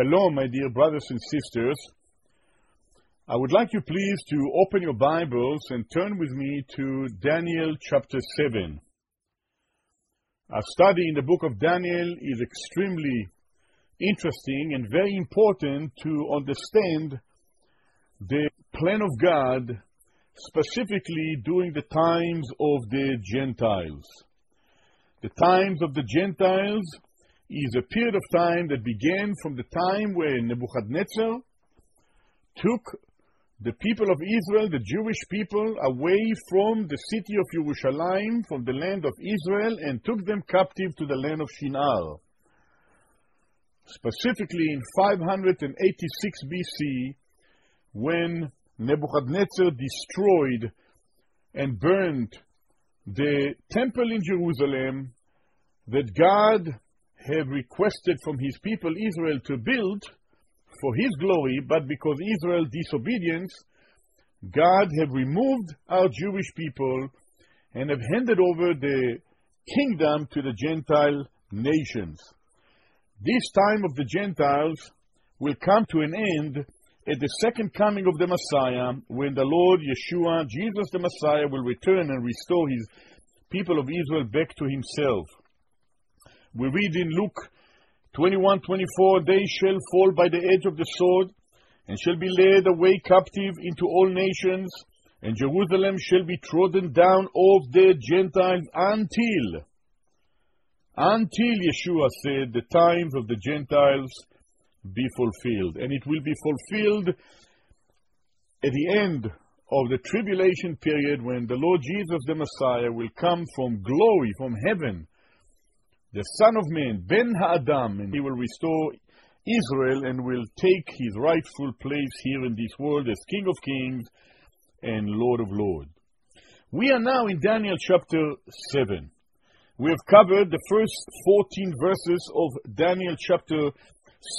Shalom, my dear brothers and sisters. I would like you please to open your Bibles and turn with me to Daniel chapter 7. Our study in the book of Daniel is extremely interesting and very important to understand the plan of God, specifically during the times of the Gentiles. The times of the Gentiles is a period of time that began from the time when Nebuchadnezzar took the people of Israel, the Jewish people, away from the city of Jerusalem, from the land of Israel, and took them captive to the land of Shinar. Specifically in 586 BC, when Nebuchadnezzar destroyed and burned the temple in Jerusalem that God have requested from his people Israel to build for his glory, but because Israel disobedience, God have removed our Jewish people and have handed over the kingdom to the Gentile nations. This time of the Gentiles will come to an end at the second coming of the Messiah, when the Lord Yeshua, Jesus the Messiah, will return and restore his people of Israel back to himself. We read in Luke 21 24, They shall fall by the edge of the sword, and shall be led away captive into all nations, and Jerusalem shall be trodden down of the Gentiles until, until Yeshua said, the times of the Gentiles be fulfilled. And it will be fulfilled at the end of the tribulation period when the Lord Jesus the Messiah will come from glory, from heaven, the Son of Man, Ben Ha'adam, and he will restore Israel and will take his rightful place here in this world as King of Kings and Lord of Lords. We are now in Daniel chapter 7. We have covered the first 14 verses of Daniel chapter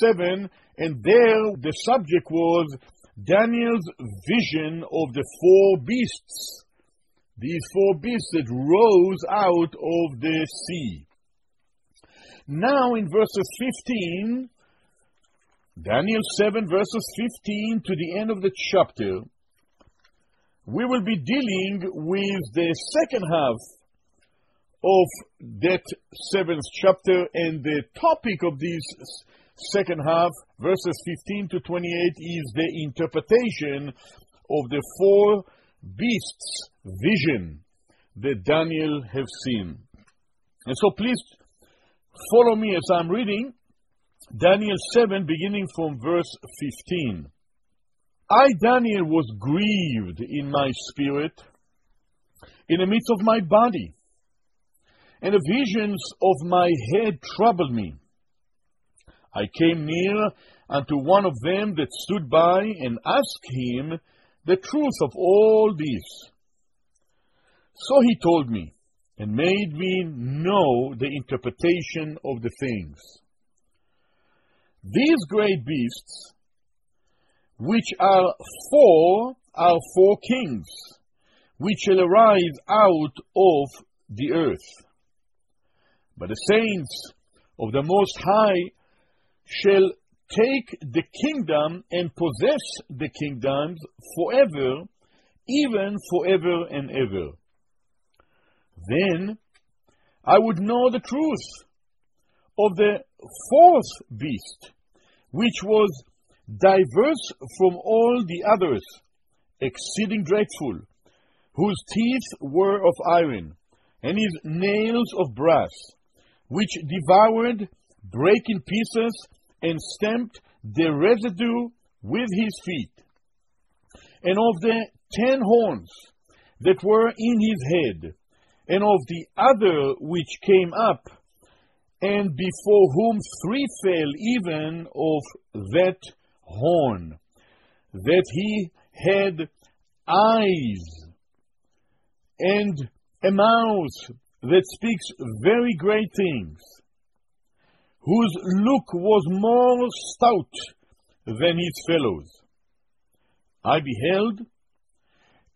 7, and there the subject was Daniel's vision of the four beasts. These four beasts that rose out of the sea. Now in verses 15, Daniel 7, verses 15 to the end of the chapter, we will be dealing with the second half of that seventh chapter, and the topic of this second half, verses 15 to 28, is the interpretation of the four beasts vision that Daniel have seen. And so please Follow me as I'm reading Daniel 7, beginning from verse 15. I, Daniel, was grieved in my spirit, in the midst of my body, and the visions of my head troubled me. I came near unto one of them that stood by and asked him the truth of all this. So he told me, and made me know the interpretation of the things. These great beasts, which are four, are four kings, which shall arise out of the earth. But the saints of the Most High shall take the kingdom and possess the kingdoms forever, even forever and ever. Then I would know the truth of the fourth beast, which was diverse from all the others, exceeding dreadful, whose teeth were of iron, and his nails of brass, which devoured, brake in pieces, and stamped the residue with his feet. And of the ten horns that were in his head, and of the other which came up, and before whom three fell, even of that horn, that he had eyes and a mouth that speaks very great things, whose look was more stout than his fellows. I beheld,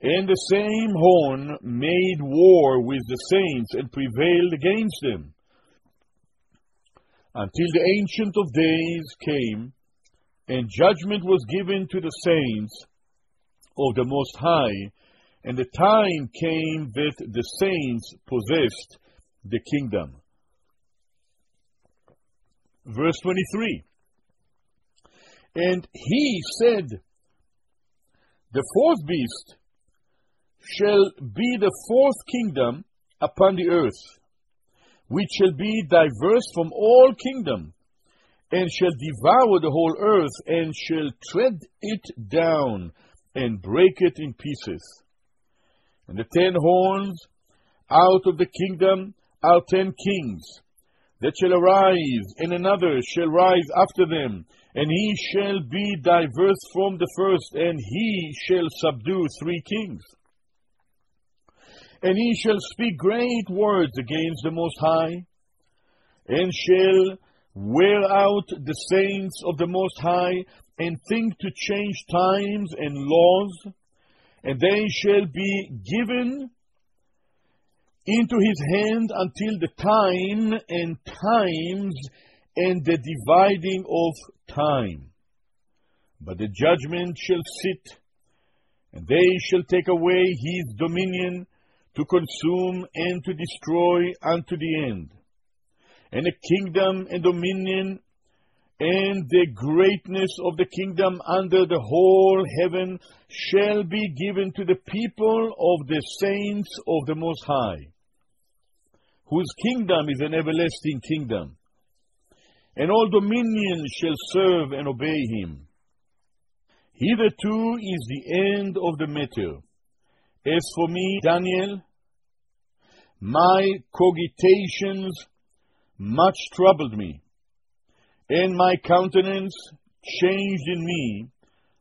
and the same horn made war with the saints and prevailed against them, until the Ancient of Days came, and judgment was given to the saints of the Most High, and the time came that the saints possessed the kingdom. Verse 23 And he said, The fourth beast shall be the fourth kingdom upon the earth, which shall be diverse from all kingdom, and shall devour the whole earth, and shall tread it down, and break it in pieces. And the ten horns out of the kingdom are ten kings that shall arise, and another shall rise after them, and he shall be diverse from the first, and he shall subdue three kings. And he shall speak great words against the Most High, and shall wear out the saints of the Most High, and think to change times and laws, and they shall be given into his hand until the time and times and the dividing of time. But the judgment shall sit, and they shall take away his dominion to consume and to destroy unto the end. And the kingdom and dominion and the greatness of the kingdom under the whole heaven shall be given to the people of the saints of the Most High, whose kingdom is an everlasting kingdom, and all dominions shall serve and obey him. Hitherto is the end of the matter. As for me, Daniel, my cogitations much troubled me and my countenance changed in me,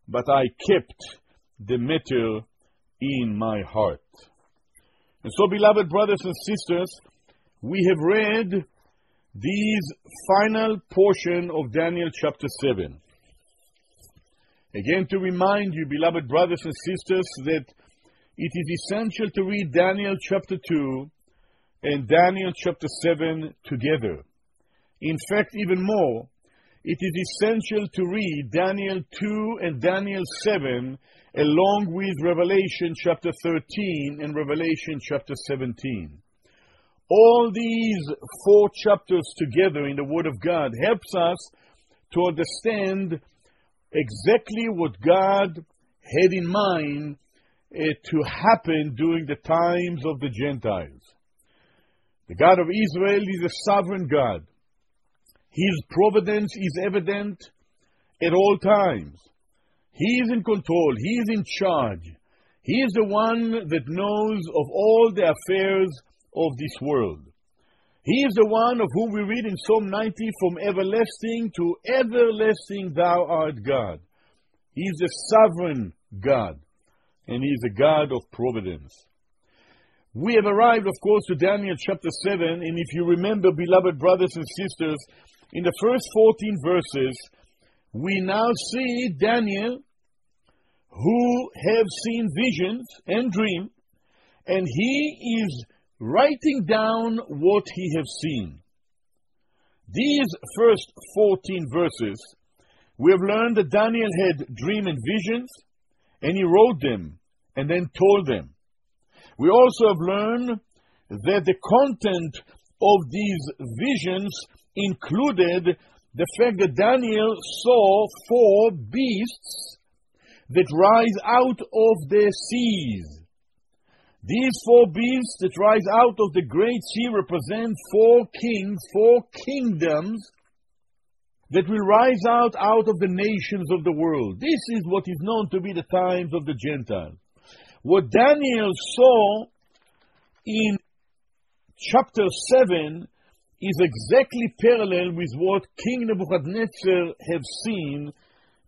but I kept the matter in my heart. And so, beloved brothers and sisters, we have read these final portion of Daniel chapter 7. Again, to remind you, beloved brothers and sisters, that it is essential to read Daniel chapter 2 and Daniel chapter 7 together. In fact, even more, it is essential to read Daniel 2 and Daniel 7 along with Revelation chapter 13 and Revelation chapter 17. All these four chapters together in the Word of God helps us to understand exactly what God had in mind Eh, to happen during the times of the Gentiles. The God of Israel is a sovereign God. His providence is evident at all times. He is in control. He is in charge. He is the one that knows of all the affairs of this world. He is the one of whom we read in Psalm 90 from everlasting to everlasting thou art God. He is a sovereign God, and He is a God of providence. We have arrived, of course, to Daniel chapter 7, and if you remember, beloved brothers and sisters, in the first 14 verses, we now see Daniel who have seen visions and dream, and he is writing down what he have seen. These first 14 verses, we have learned that Daniel had dream and visions, and he wrote them and then told them. We also have learned that the content of these visions included the fact that Daniel saw four beasts that rise out of the seas. These four beasts that rise out of the great sea represent four kings, four kingdoms that will rise out out of the nations of the world. This is what is known to be the times of the Gentiles. What Daniel saw in chapter 7 is exactly parallel with what King Nebuchadnezzar have seen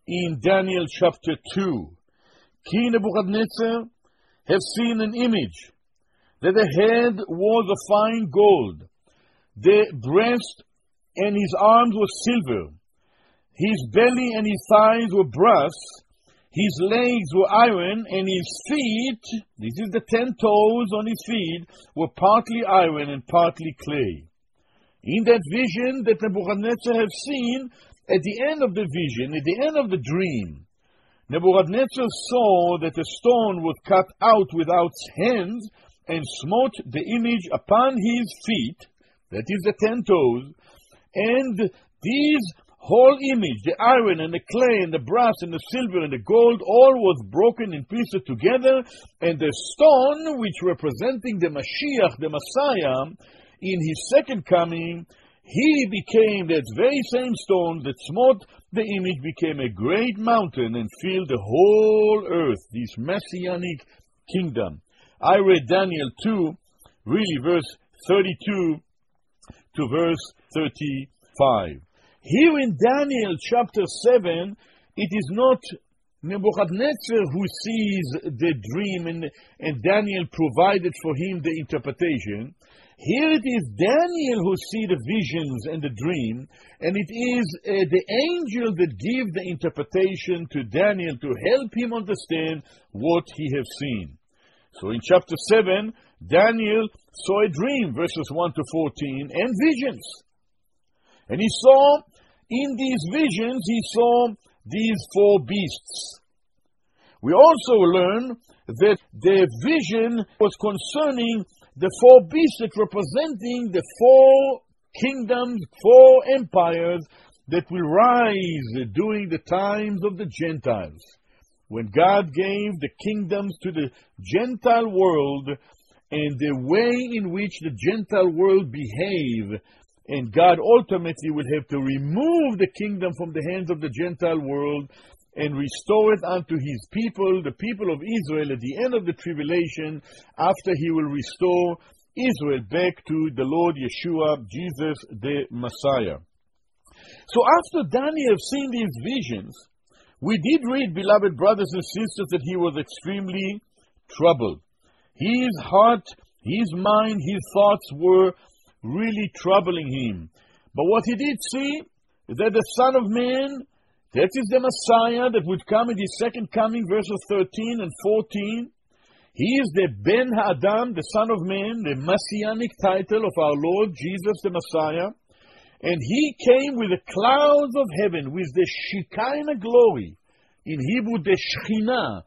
in Daniel chapter 2. King Nebuchadnezzar have seen an image that the head was of fine gold, the breast and his arms were silver, his belly and his thighs were brass, his legs were iron, and his feet, this is the ten toes on his feet, were partly iron and partly clay. In that vision that Nebuchadnezzar have seen, at the end of the vision, at the end of the dream, Nebuchadnezzar saw that a stone was cut out without hands and smote the image upon his feet, that is the ten toes, and these whole image, the iron and the clay and the brass and the silver and the gold, all was broken in pieces together, and the stone, which representing the Mashiach, the Messiah, in his second coming, he became that very same stone that smote the image, became a great mountain and filled the whole earth, this messianic kingdom. I read Daniel 2, really verse 32 to verse 35. Here in Daniel chapter 7, it is not Nebuchadnezzar who sees the dream and, and Daniel provided for him the interpretation. Here it is Daniel who sees the visions and the dream, and it is uh, the angel that gives the interpretation to Daniel to help him understand what he has seen. So in chapter 7, Daniel saw a dream, verses 1 to 14, and visions. And he saw, in these visions, he saw these four beasts. We also learn that the vision was concerning the four beasts that representing the four kingdoms, four empires that will rise during the times of the Gentiles. When God gave the kingdoms to the Gentile world and the way in which the Gentile world behave, and God ultimately will have to remove the kingdom from the hands of the Gentile world and restore it unto his people, the people of Israel, at the end of the tribulation, after he will restore Israel back to the Lord Yeshua, Jesus the Messiah. So after Daniel seen these visions, we did read, beloved brothers and sisters, that he was extremely troubled. His heart, his mind, his thoughts were really troubling him. But what he did see is that the Son of Man, that is the Messiah that would come in his second coming, verses 13 and 14. He is the Ben Adam, the Son of Man, the messianic title of our Lord Jesus the Messiah. And he came with the clouds of heaven, with the Shekinah glory. In Hebrew, the Shekhinah,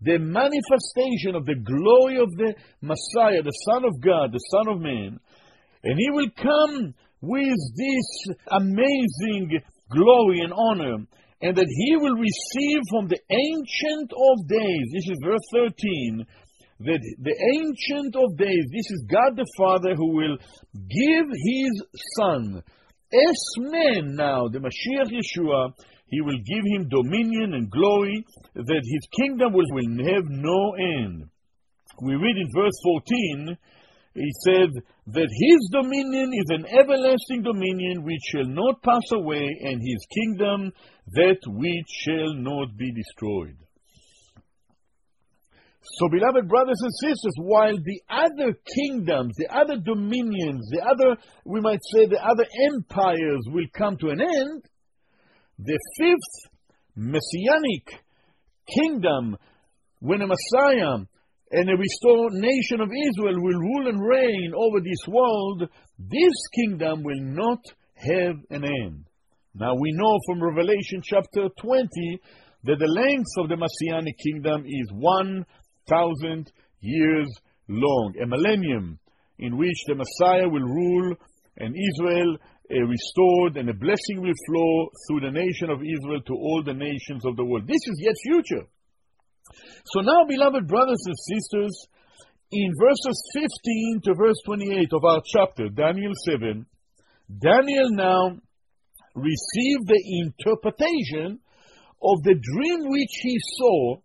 the manifestation of the glory of the Messiah, the Son of God, the Son of Man. And he will come with this amazing glory and honor, and that he will receive from the Ancient of Days. This is verse 13 that the Ancient of Days, this is God the Father who will give his Son as man now, the Mashiach Yeshua, he will give him dominion and glory, that his kingdom will, will have no end. We read in verse 14, he said that his dominion is an everlasting dominion which shall not pass away, and his kingdom that which shall not be destroyed. So, beloved brothers and sisters, while the other kingdoms, the other dominions, the other, we might say, the other empires will come to an end, the fifth messianic kingdom, when a Messiah and a restored nation of Israel will rule and reign over this world, this kingdom will not have an end. Now we know from Revelation chapter 20 that the length of the Messianic kingdom is one thousand years long, a millennium in which the Messiah will rule and Israel uh, restored and a blessing will flow through the nation of Israel to all the nations of the world. This is yet future. So now, beloved brothers and sisters, in verses 15 to verse 28 of our chapter, Daniel 7, Daniel now received the interpretation of the dream which he saw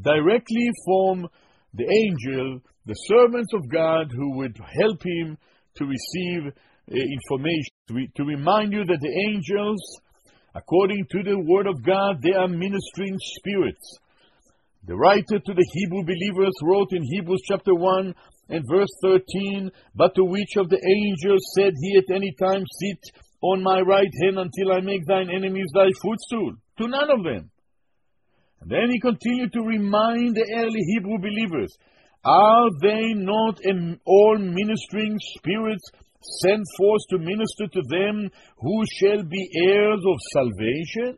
directly from the angel, the servants of God who would help him to receive uh, information to remind you that the angels, according to the Word of God, they are ministering spirits. The writer to the Hebrew believers wrote in Hebrews chapter 1 and verse 13, But to which of the angels said he at any time, Sit on my right hand until I make thine enemies thy footstool? To none of them. And then he continued to remind the early Hebrew believers, Are they not all ministering spirits sent forth to minister to them who shall be heirs of salvation?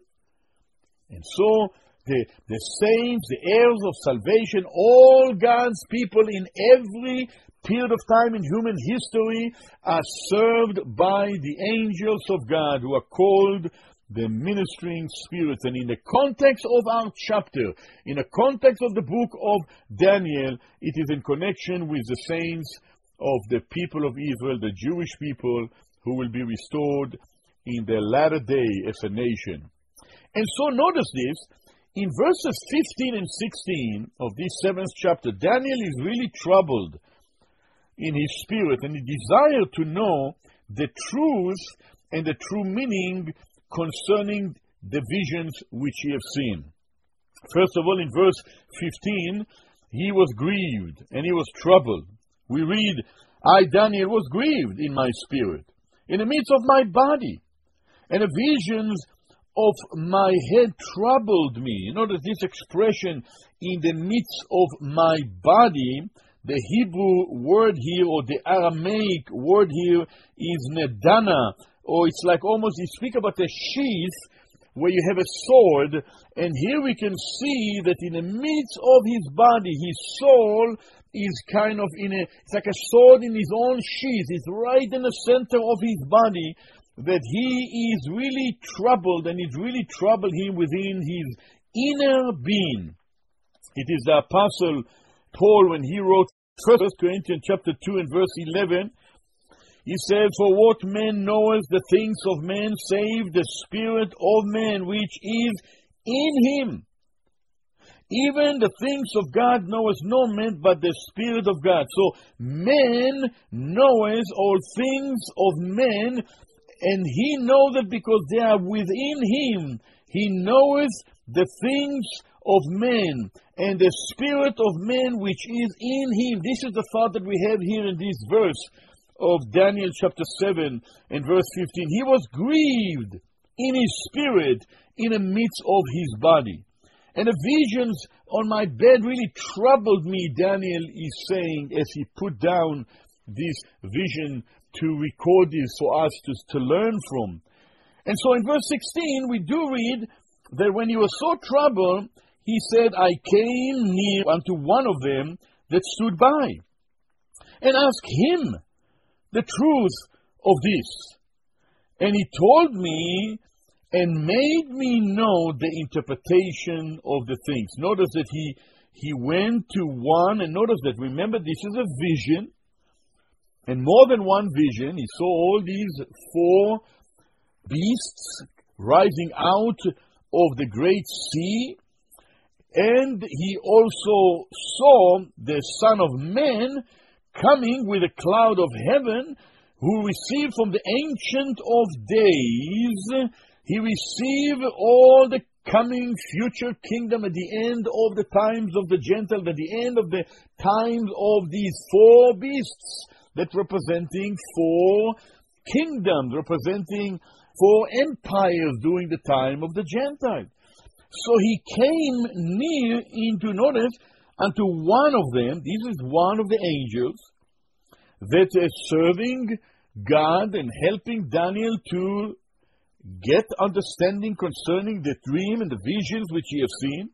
And so, the, the saints, the heirs of salvation, all God's people in every period of time in human history are served by the angels of God who are called the ministering spirits. And in the context of our chapter, in the context of the book of Daniel, it is in connection with the saints of the people of Israel, the Jewish people who will be restored in the latter day as a nation. And so notice this in verses 15 and 16 of this seventh chapter, Daniel is really troubled in his spirit and he desires to know the truth and the true meaning concerning the visions which he has seen. First of all, in verse 15, he was grieved and he was troubled. We read, I, Daniel, was grieved in my spirit, in the midst of my body, and the visions of my head troubled me. You notice this expression, in the midst of my body, the Hebrew word here, or the Aramaic word here, is nedana, or it's like almost, you speak about a sheath where you have a sword, and here we can see that in the midst of his body, his soul is kind of in a, it's like a sword in his own sheath. It's right in the center of his body, that he is really troubled and it really troubled him within his inner being. It is the apostle Paul when he wrote 1 Corinthians chapter 2 and verse 11, he said, For what man knoweth the things of man save the spirit of man which is in him? Even the things of God knoweth no man but the Spirit of God. So man knoweth all things of men and he knoweth because they are within him. He knoweth the things of men and the spirit of man which is in him. This is the thought that we have here in this verse of Daniel chapter 7 and verse 15. He was grieved in his spirit in the midst of his body. And the visions on my bed really troubled me, Daniel is saying, as he put down this vision to record this for us to, to learn from. And so in verse 16, we do read that when he was so troubled, he said, I came near unto one of them that stood by and asked him the truth of this. And he told me and made me know the interpretation of the things. Notice that he, he went to one, and notice that, remember, this is a vision. In more than one vision, he saw all these four beasts rising out of the great sea, and he also saw the Son of Man coming with a cloud of heaven, who received from the Ancient of Days, he received all the coming future kingdom at the end of the times of the Gentiles, at the end of the times of these four beasts that representing four kingdoms, representing four empires during the time of the Gentiles. So he came near into, notice, unto one of them, this is one of the angels, that is serving God and helping Daniel to get understanding concerning the dream and the visions which he has seen.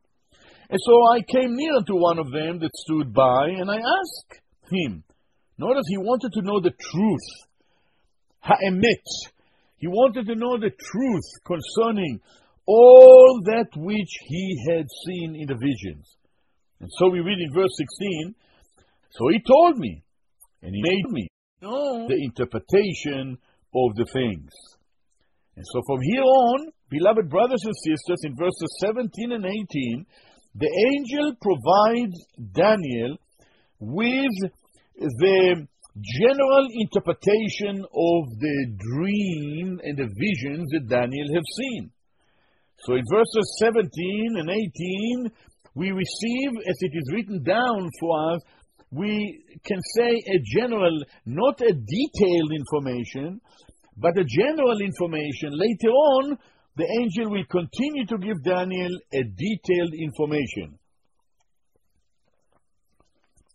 And so I came near unto one of them that stood by, and I asked him, Notice he wanted to know the truth. Ha'emet. He wanted to know the truth concerning all that which he had seen in the visions. And so we read in verse 16, So he told me, and he made me know the interpretation of the things. And so from here on, beloved brothers and sisters, in verses 17 and 18, the angel provides Daniel with the general interpretation of the dream and the visions that Daniel have seen. So in verses 17 and 18, we receive, as it is written down for us, we can say a general, not a detailed information, but a general information. Later on, the angel will continue to give Daniel a detailed information.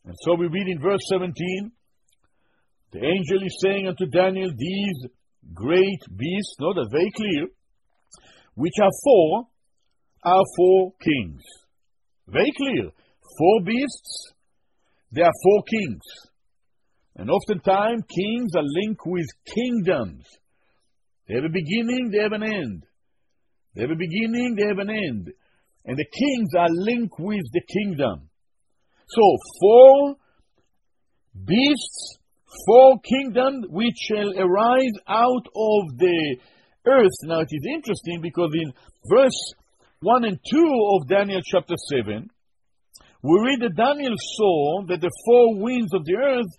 And so we read in verse 17 the angel is saying unto Daniel, These great beasts, no, that's very clear, which are four, are four kings. Very clear. Four beasts, there are four kings. And oftentimes, kings are linked with kingdoms. They have a beginning, they have an end. They have a beginning, they have an end. And the kings are linked with the kingdom. So, four beasts, four kingdoms which shall arise out of the earth. Now, it is interesting because in verse 1 and 2 of Daniel chapter 7, we read that Daniel saw that the four winds of the earth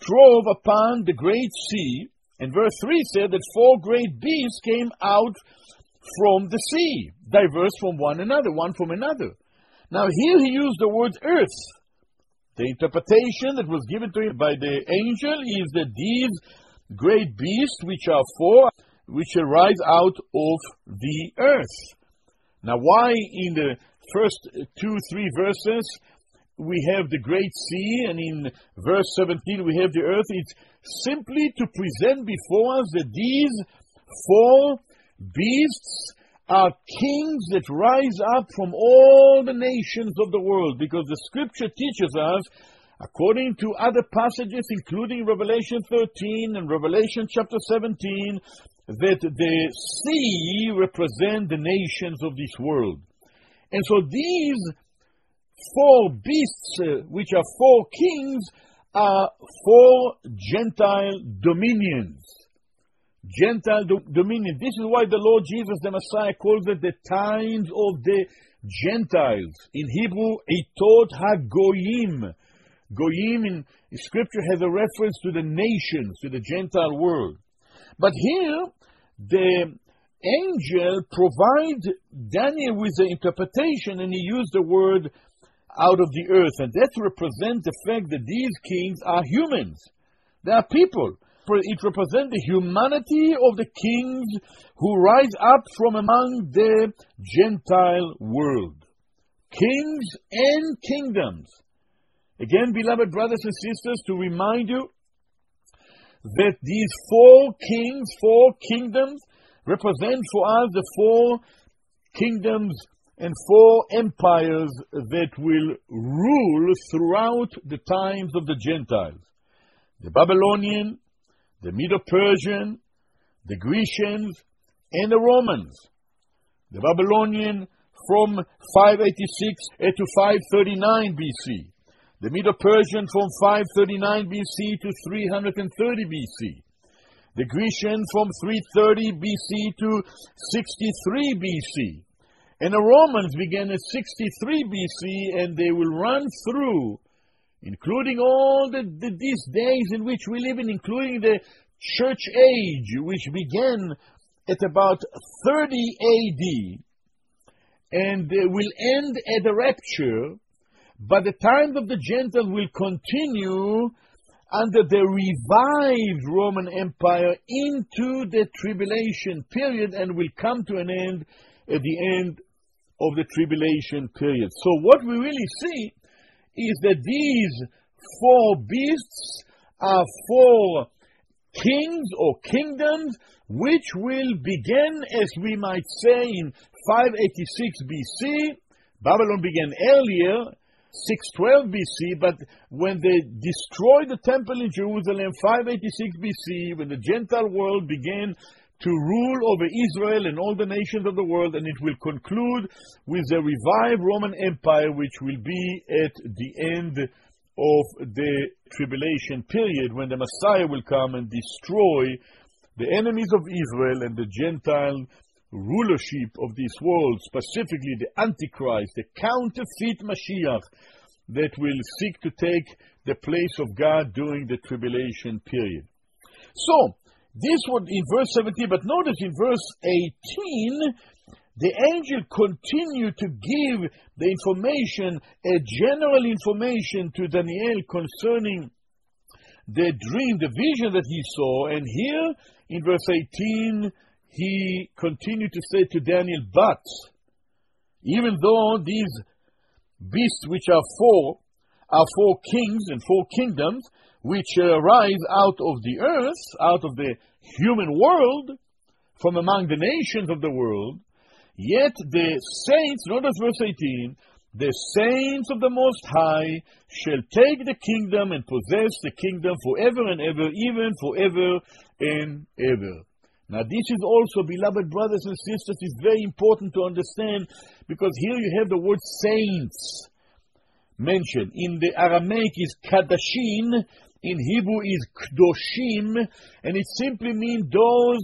strove upon the great sea, and verse 3 said that four great beasts came out from the sea, diverse from one another, one from another. Now, here he used the word earth. The interpretation that was given to him by the angel is that these great beasts, which are four, which arise out of the earth. Now, why in the first two, three verses we have the great sea, and in verse 17 we have the earth? It's simply to present before us that these four beasts are kings that rise up from all the nations of the world, because the scripture teaches us according to other passages, including Revelation 13 and Revelation chapter 17, that the sea represent the nations of this world. And so these four beasts, uh, which are four kings, are four Gentile dominions. Gentile dominion. This is why the Lord Jesus, the Messiah, calls it the times of the Gentiles. In Hebrew, Eitot HaGoyim. Goyim Goyim in Scripture has a reference to the nations, to the Gentile world. But here, the angel provides Daniel with the interpretation, and he used the word out of the earth, and that represents the fact that these kings are humans. They are people. It represents the humanity of the kings who rise up from among the Gentile world. Kings and kingdoms. Again, beloved brothers and sisters, to remind you that these four kings, four kingdoms, represent for us the four kingdoms and four empires that will rule throughout the times of the Gentiles the Babylonian, the Medo Persian, the Grecians, and the Romans. The Babylonian from 586 to 539 BC the Medo Persian from 539 BC to 330 BC, the Grecian from 330 BC to 63 BC, and the Romans began at 63 BC and they will run through, including all the, the, these days in which we live in, including the church age, which began at about 30 AD and will end at the rapture but the times of the Gentiles will continue under the revived Roman Empire into the tribulation period and will come to an end at the end of the tribulation period. So, what we really see is that these four beasts are four kings or kingdoms which will begin, as we might say, in 586 BC. Babylon began earlier 612 BC, but when they destroyed the temple in Jerusalem, 586 BC, when the Gentile world began to rule over Israel and all the nations of the world, and it will conclude with the revived Roman Empire, which will be at the end of the tribulation period, when the Messiah will come and destroy the enemies of Israel and the Gentile rulership of this world, specifically the Antichrist, the counterfeit Mashiach, that will seek to take the place of God during the tribulation period. So, this was in verse 17, but notice in verse 18, the angel continued to give the information, a general information to Daniel concerning the dream, the vision that he saw. And here in verse 18, he continued to say to Daniel, But even though these beasts, which are four, are four kings and four kingdoms, which arise out of the earth, out of the human world, from among the nations of the world, Yet the saints, notice verse 18, the saints of the Most High shall take the kingdom and possess the kingdom forever and ever, even forever and ever. Now, this is also, beloved brothers and sisters, is very important to understand because here you have the word saints mentioned. In the Aramaic is kadashin, in Hebrew is kdoshim, and it simply means those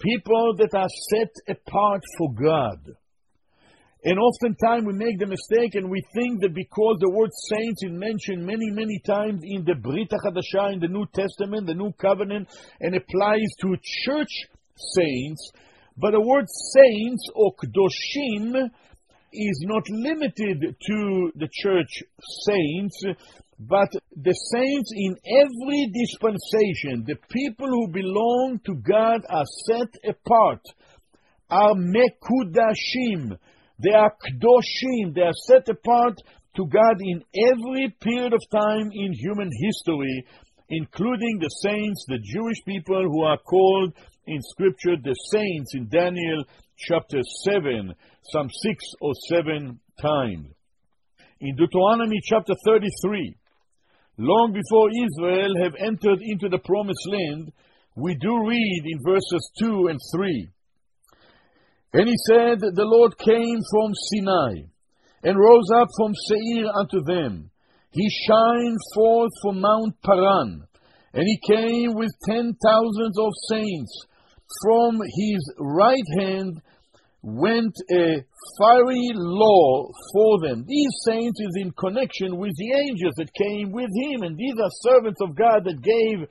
people that are set apart for God. And oftentimes we make the mistake and we think that because the word saints is mentioned many, many times in the Brit HaChadashah, in the New Testament, the New Covenant, and applies to church saints, but the word saints or kdoshim is not limited to the church saints, but the saints in every dispensation, the people who belong to God are set apart, are mekudashim, they are kdoshim, they are set apart to God in every period of time in human history, including the saints, the Jewish people who are called in Scripture the saints in Daniel chapter 7, some six or seven times. In Deuteronomy chapter 33, long before Israel have entered into the promised land, we do read in verses 2 and 3. And he said, The Lord came from Sinai, and rose up from Seir unto them. He shined forth from Mount Paran, and he came with ten thousands of saints. From his right hand went a fiery law for them. These saints is in connection with the angels that came with him, and these are servants of God that gave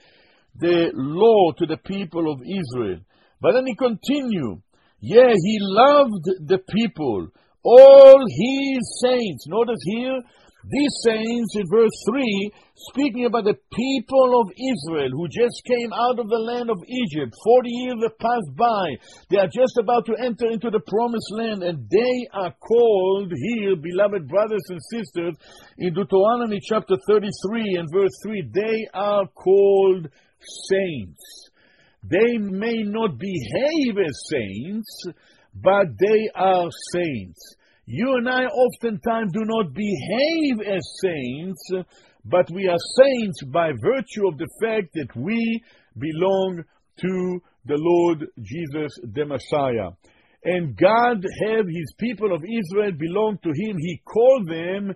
the law to the people of Israel. But then he continued, yeah, he loved the people, all his saints. Notice here, these saints in verse 3, speaking about the people of Israel who just came out of the land of Egypt. 40 years have passed by. They are just about to enter into the promised land, and they are called here, beloved brothers and sisters, in Deuteronomy chapter 33 and verse 3, they are called saints. They may not behave as saints, but they are saints. You and I oftentimes do not behave as saints, but we are saints by virtue of the fact that we belong to the Lord Jesus the Messiah. And God have his people of Israel belong to him. He called them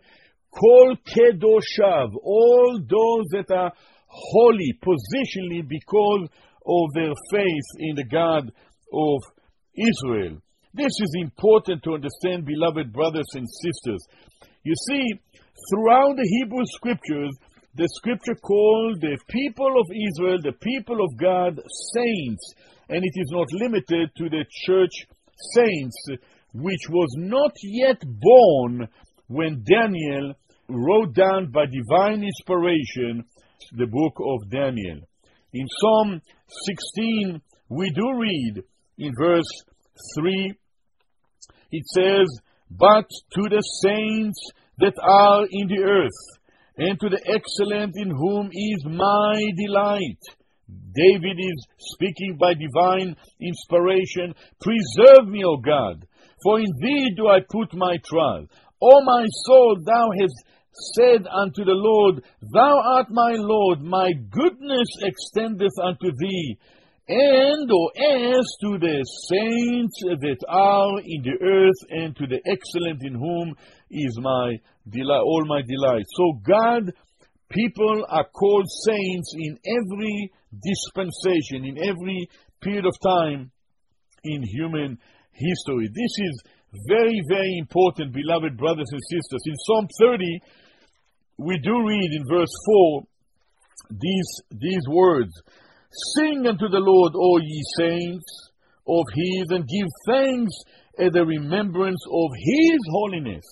Kol Kedoshav, all those that are holy positionally because of their faith in the God of Israel. This is important to understand, beloved brothers and sisters. You see, throughout the Hebrew scriptures, the scripture called the people of Israel, the people of God, saints, and it is not limited to the church saints, which was not yet born when Daniel wrote down by divine inspiration the book of Daniel. In Psalm 16, we do read in verse 3 it says, But to the saints that are in the earth, and to the excellent in whom is my delight. David is speaking by divine inspiration. Preserve me, O God, for in thee do I put my trust. O my soul, thou hast said unto the Lord, Thou art my Lord, my goodness extendeth unto thee and or as to the saints that are in the earth and to the excellent in whom is my delight all my delight. So god people are called saints in every dispensation in every period of time in human history. This is very very important beloved brothers and sisters. In psalm 30 we do read in verse 4 these, these words Sing unto the Lord, all ye saints of and give thanks at the remembrance of his holiness.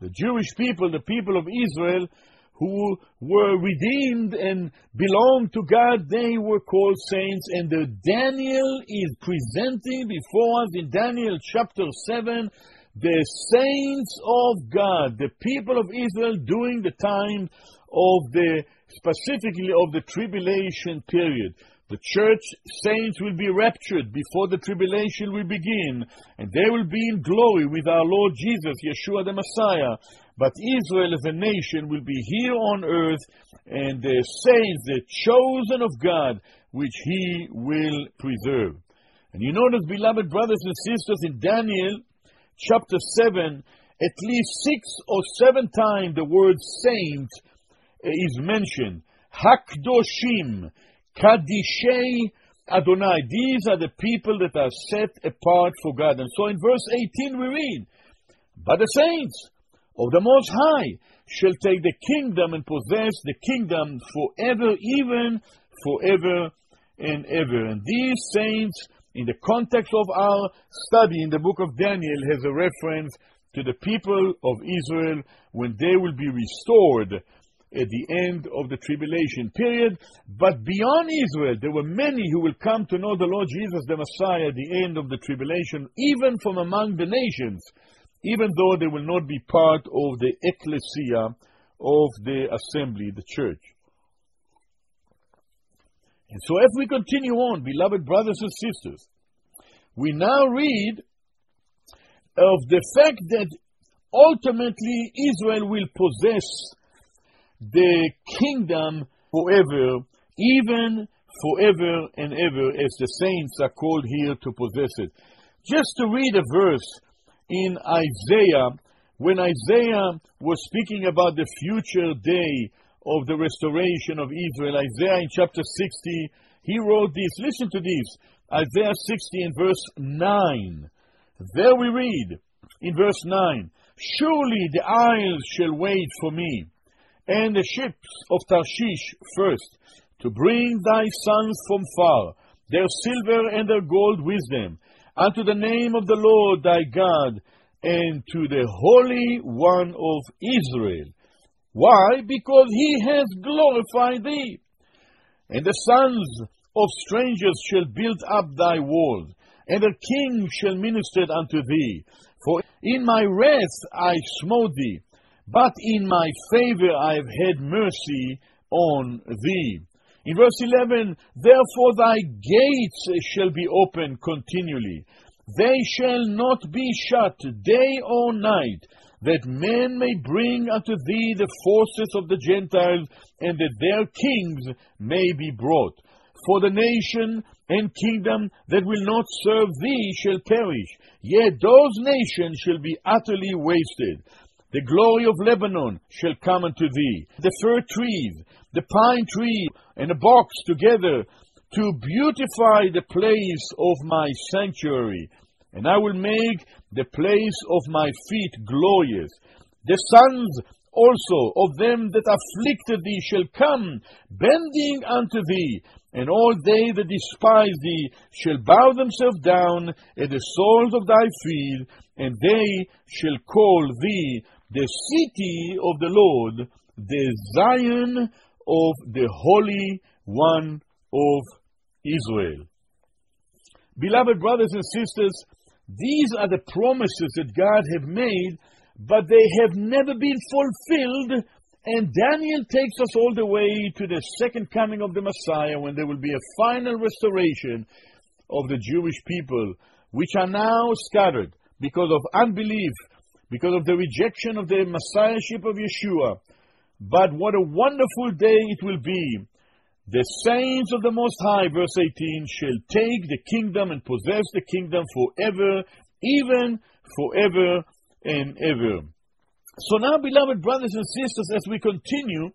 The Jewish people, the people of Israel, who were redeemed and belonged to God, they were called saints. And the Daniel is presenting before us in Daniel chapter 7 the saints of God, the people of Israel during the time of the, specifically of the tribulation period. The church saints will be raptured before the tribulation will begin, and they will be in glory with our Lord Jesus, Yeshua the Messiah. But Israel as a nation will be here on earth, and the saints, the chosen of God, which He will preserve. And you notice, beloved brothers and sisters, in Daniel chapter 7, at least six or seven times the word saints is mentioned. Hakdoshim, Kadishei Adonai. These are the people that are set apart for God. And so in verse 18 we read, But the saints of the Most High shall take the kingdom and possess the kingdom forever, even forever and ever. And these saints, in the context of our study in the book of Daniel, has a reference to the people of Israel when they will be restored at the end of the tribulation period. But beyond Israel, there were many who will come to know the Lord Jesus, the Messiah, at the end of the tribulation, even from among the nations, even though they will not be part of the ecclesia of the assembly, the church. And so, if we continue on, beloved brothers and sisters, we now read of the fact that ultimately Israel will possess the kingdom forever, even forever and ever, as the saints are called here to possess it. Just to read a verse in Isaiah, when Isaiah was speaking about the future day of the restoration of Israel, Isaiah in chapter 60, he wrote this. Listen to this Isaiah 60 and verse 9. There we read in verse 9 Surely the isles shall wait for me and the ships of Tarshish first, to bring thy sons from far, their silver and their gold with them, unto the name of the Lord thy God, and to the Holy One of Israel. Why? Because he has glorified thee. And the sons of strangers shall build up thy walls, and the king shall minister unto thee. For in my wrath I smote thee, but in my favor I have had mercy on thee. In verse 11, therefore thy gates shall be open continually. They shall not be shut day or night, that men may bring unto thee the forces of the Gentiles, and that their kings may be brought. For the nation and kingdom that will not serve thee shall perish, yet those nations shall be utterly wasted. The glory of Lebanon shall come unto thee, the fir trees, the pine tree, and the box together, to beautify the place of my sanctuary. And I will make the place of my feet glorious. The sons also of them that afflicted thee shall come, bending unto thee, and all they that despise thee shall bow themselves down at the soles of thy feet, and they shall call thee the city of the Lord, the Zion of the Holy One of Israel. Beloved brothers and sisters, these are the promises that God have made, but they have never been fulfilled. And Daniel takes us all the way to the second coming of the Messiah when there will be a final restoration of the Jewish people, which are now scattered because of unbelief because of the rejection of the messiahship of Yeshua. But what a wonderful day it will be. The saints of the Most High, verse 18, shall take the kingdom and possess the kingdom forever, even forever and ever. So now, beloved brothers and sisters, as we continue,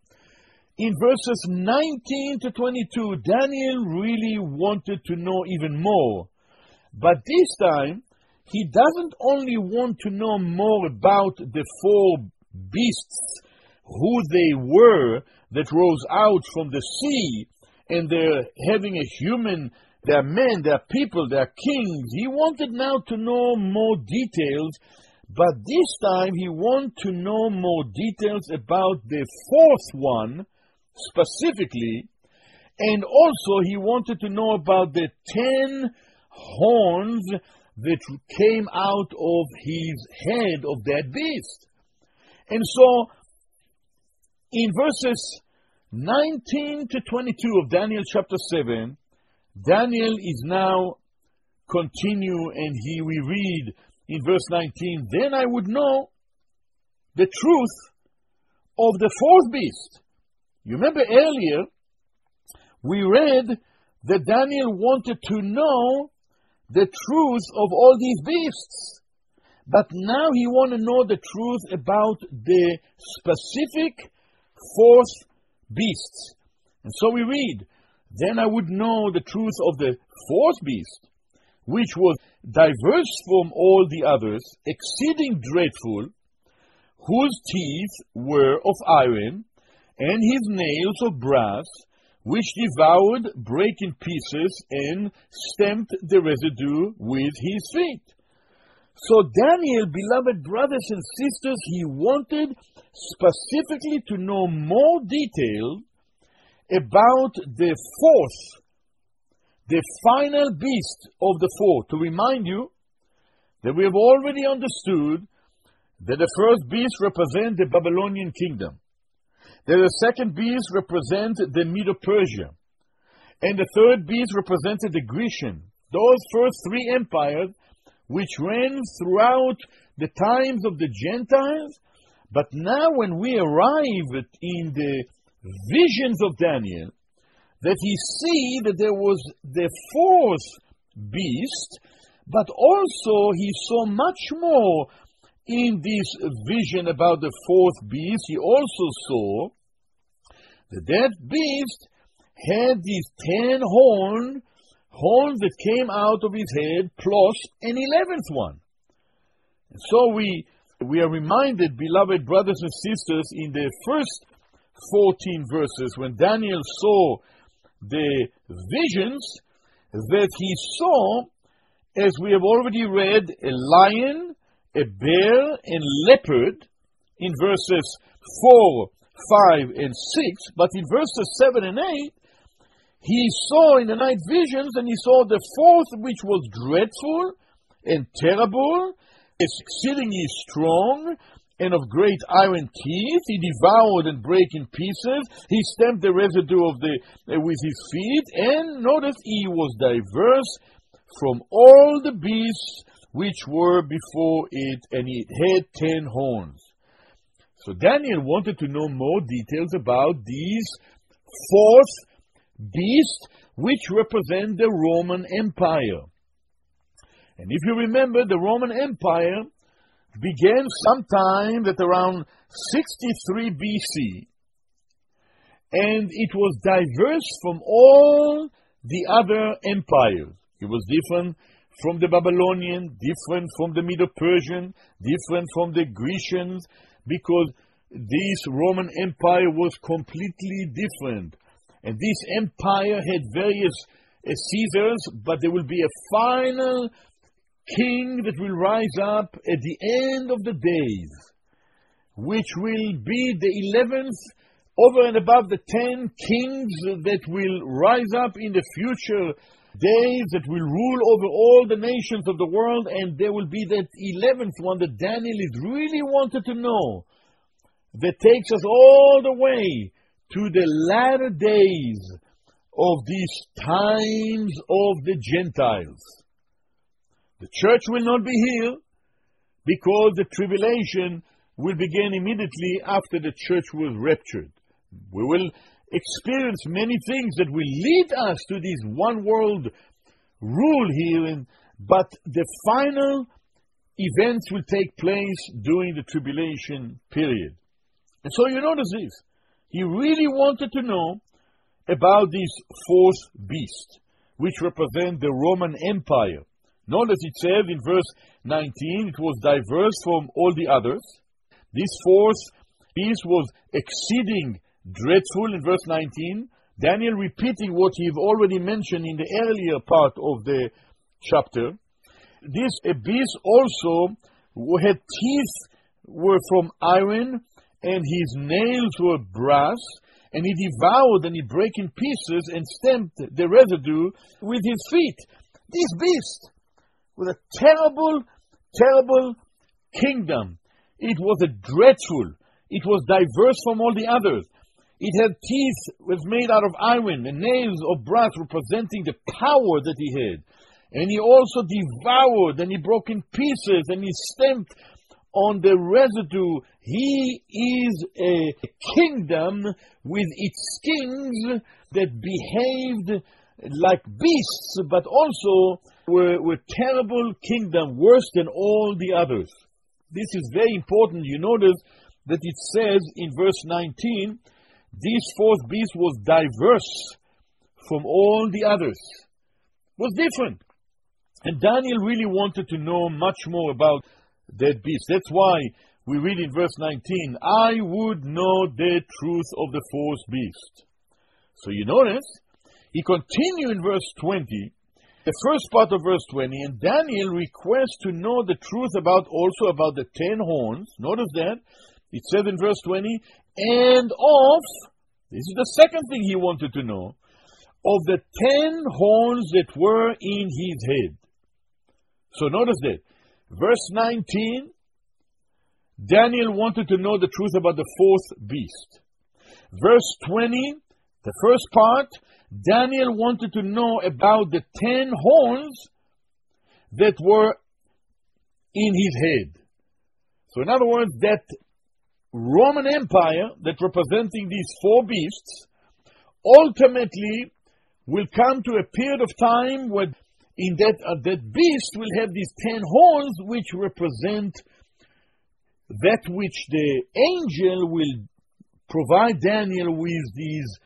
in verses 19 to 22, Daniel really wanted to know even more. But this time, he doesn't only want to know more about the four beasts who they were that rose out from the sea, and they're having a human, they're men, they're people, they're kings. He wanted now to know more details, but this time he wanted to know more details about the fourth one specifically, and also he wanted to know about the ten horns that came out of his head of that beast. And so, in verses 19 to 22 of Daniel chapter 7, Daniel is now continue and he we read in verse 19, then I would know the truth of the fourth beast. You remember earlier we read that Daniel wanted to know the truth of all these beasts. But now he want to know the truth about the specific fourth beasts. And so we read, Then I would know the truth of the fourth beast, which was diverse from all the others, exceeding dreadful, whose teeth were of iron, and his nails of brass, which devoured, brake in pieces, and stamped the residue with his feet. So Daniel, beloved brothers and sisters, he wanted specifically to know more detail about the fourth, the final beast of the four. To remind you that we have already understood that the first beast represents the Babylonian kingdom. The second beast represented the Medo-Persia. And the third beast represented the Grecian. Those first three empires, which ran throughout the times of the Gentiles, but now when we arrive in the visions of Daniel, that he see that there was the fourth beast, but also he saw much more in this vision about the fourth beast. He also saw the dead beast had these ten horn, horns that came out of his head, plus an eleventh one. And so we, we are reminded, beloved brothers and sisters, in the first 14 verses, when Daniel saw the visions, that he saw, as we have already read, a lion, a bear, and leopard in verses 4 5 and 6, but in verses 7 and 8, he saw in the night visions, and he saw the fourth, which was dreadful and terrible, exceedingly strong, and of great iron teeth. He devoured and brake in pieces. He stamped the residue of the uh, with his feet, and notice he was diverse from all the beasts which were before it, and it had ten horns. So Daniel wanted to know more details about these fourth beasts which represent the Roman Empire. And if you remember, the Roman Empire began sometime at around 63 BC, and it was diverse from all the other empires. It was different from the Babylonian, different from the Medo-Persian, different from the Grecians, because this Roman Empire was completely different. And this empire had various uh, Caesars, but there will be a final king that will rise up at the end of the days, which will be the eleventh over and above the ten kings that will rise up in the future days that will rule over all the nations of the world, and there will be that eleventh one that Daniel is really wanted to know, that takes us all the way to the latter days of these times of the Gentiles. The church will not be here because the tribulation will begin immediately after the church was raptured. We will experience many things that will lead us to this one world rule here, but the final events will take place during the tribulation period. And so you notice this. He really wanted to know about this fourth beast, which represent the Roman Empire. Notice it says in verse 19, it was diverse from all the others. This fourth beast was exceeding dreadful in verse 19. Daniel repeating what he already mentioned in the earlier part of the chapter. This beast also had teeth were from iron, and his nails were brass, and he devoured and he broke in pieces and stamped the residue with his feet. This beast was a terrible, terrible kingdom. It was a dreadful. It was diverse from all the others. It had teeth was made out of iron and nails of brass representing the power that he had. And he also devoured and he broke in pieces and he stamped on the residue. He is a kingdom with its kings that behaved like beasts, but also were, were terrible kingdom, worse than all the others. This is very important. You notice that it says in verse 19, this fourth beast was diverse from all the others, was different. And Daniel really wanted to know much more about that beast. That's why we read in verse 19, I would know the truth of the fourth beast. So you notice, he continued in verse 20, the first part of verse 20, and Daniel requests to know the truth about also about the ten horns. Notice that. It says in verse 20, and of, this is the second thing he wanted to know, of the ten horns that were in his head. So notice that. Verse 19, Daniel wanted to know the truth about the fourth beast. Verse 20, the first part, Daniel wanted to know about the ten horns that were in his head. So, in other words, that Roman Empire that representing these four beasts ultimately will come to a period of time where in that uh, that beast will have these ten horns which represent that which the angel will provide Daniel with these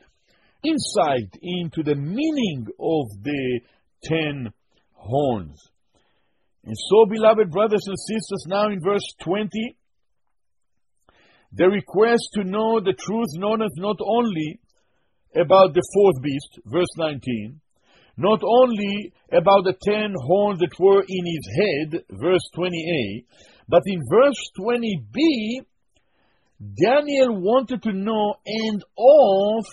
insight into the meaning of the ten horns. And so, beloved brothers and sisters, now in verse 20, the request to know the truth knoweth not only about the fourth beast, verse 19, not only about the ten horns that were in his head, verse 20a, but in verse 20b, Daniel wanted to know and of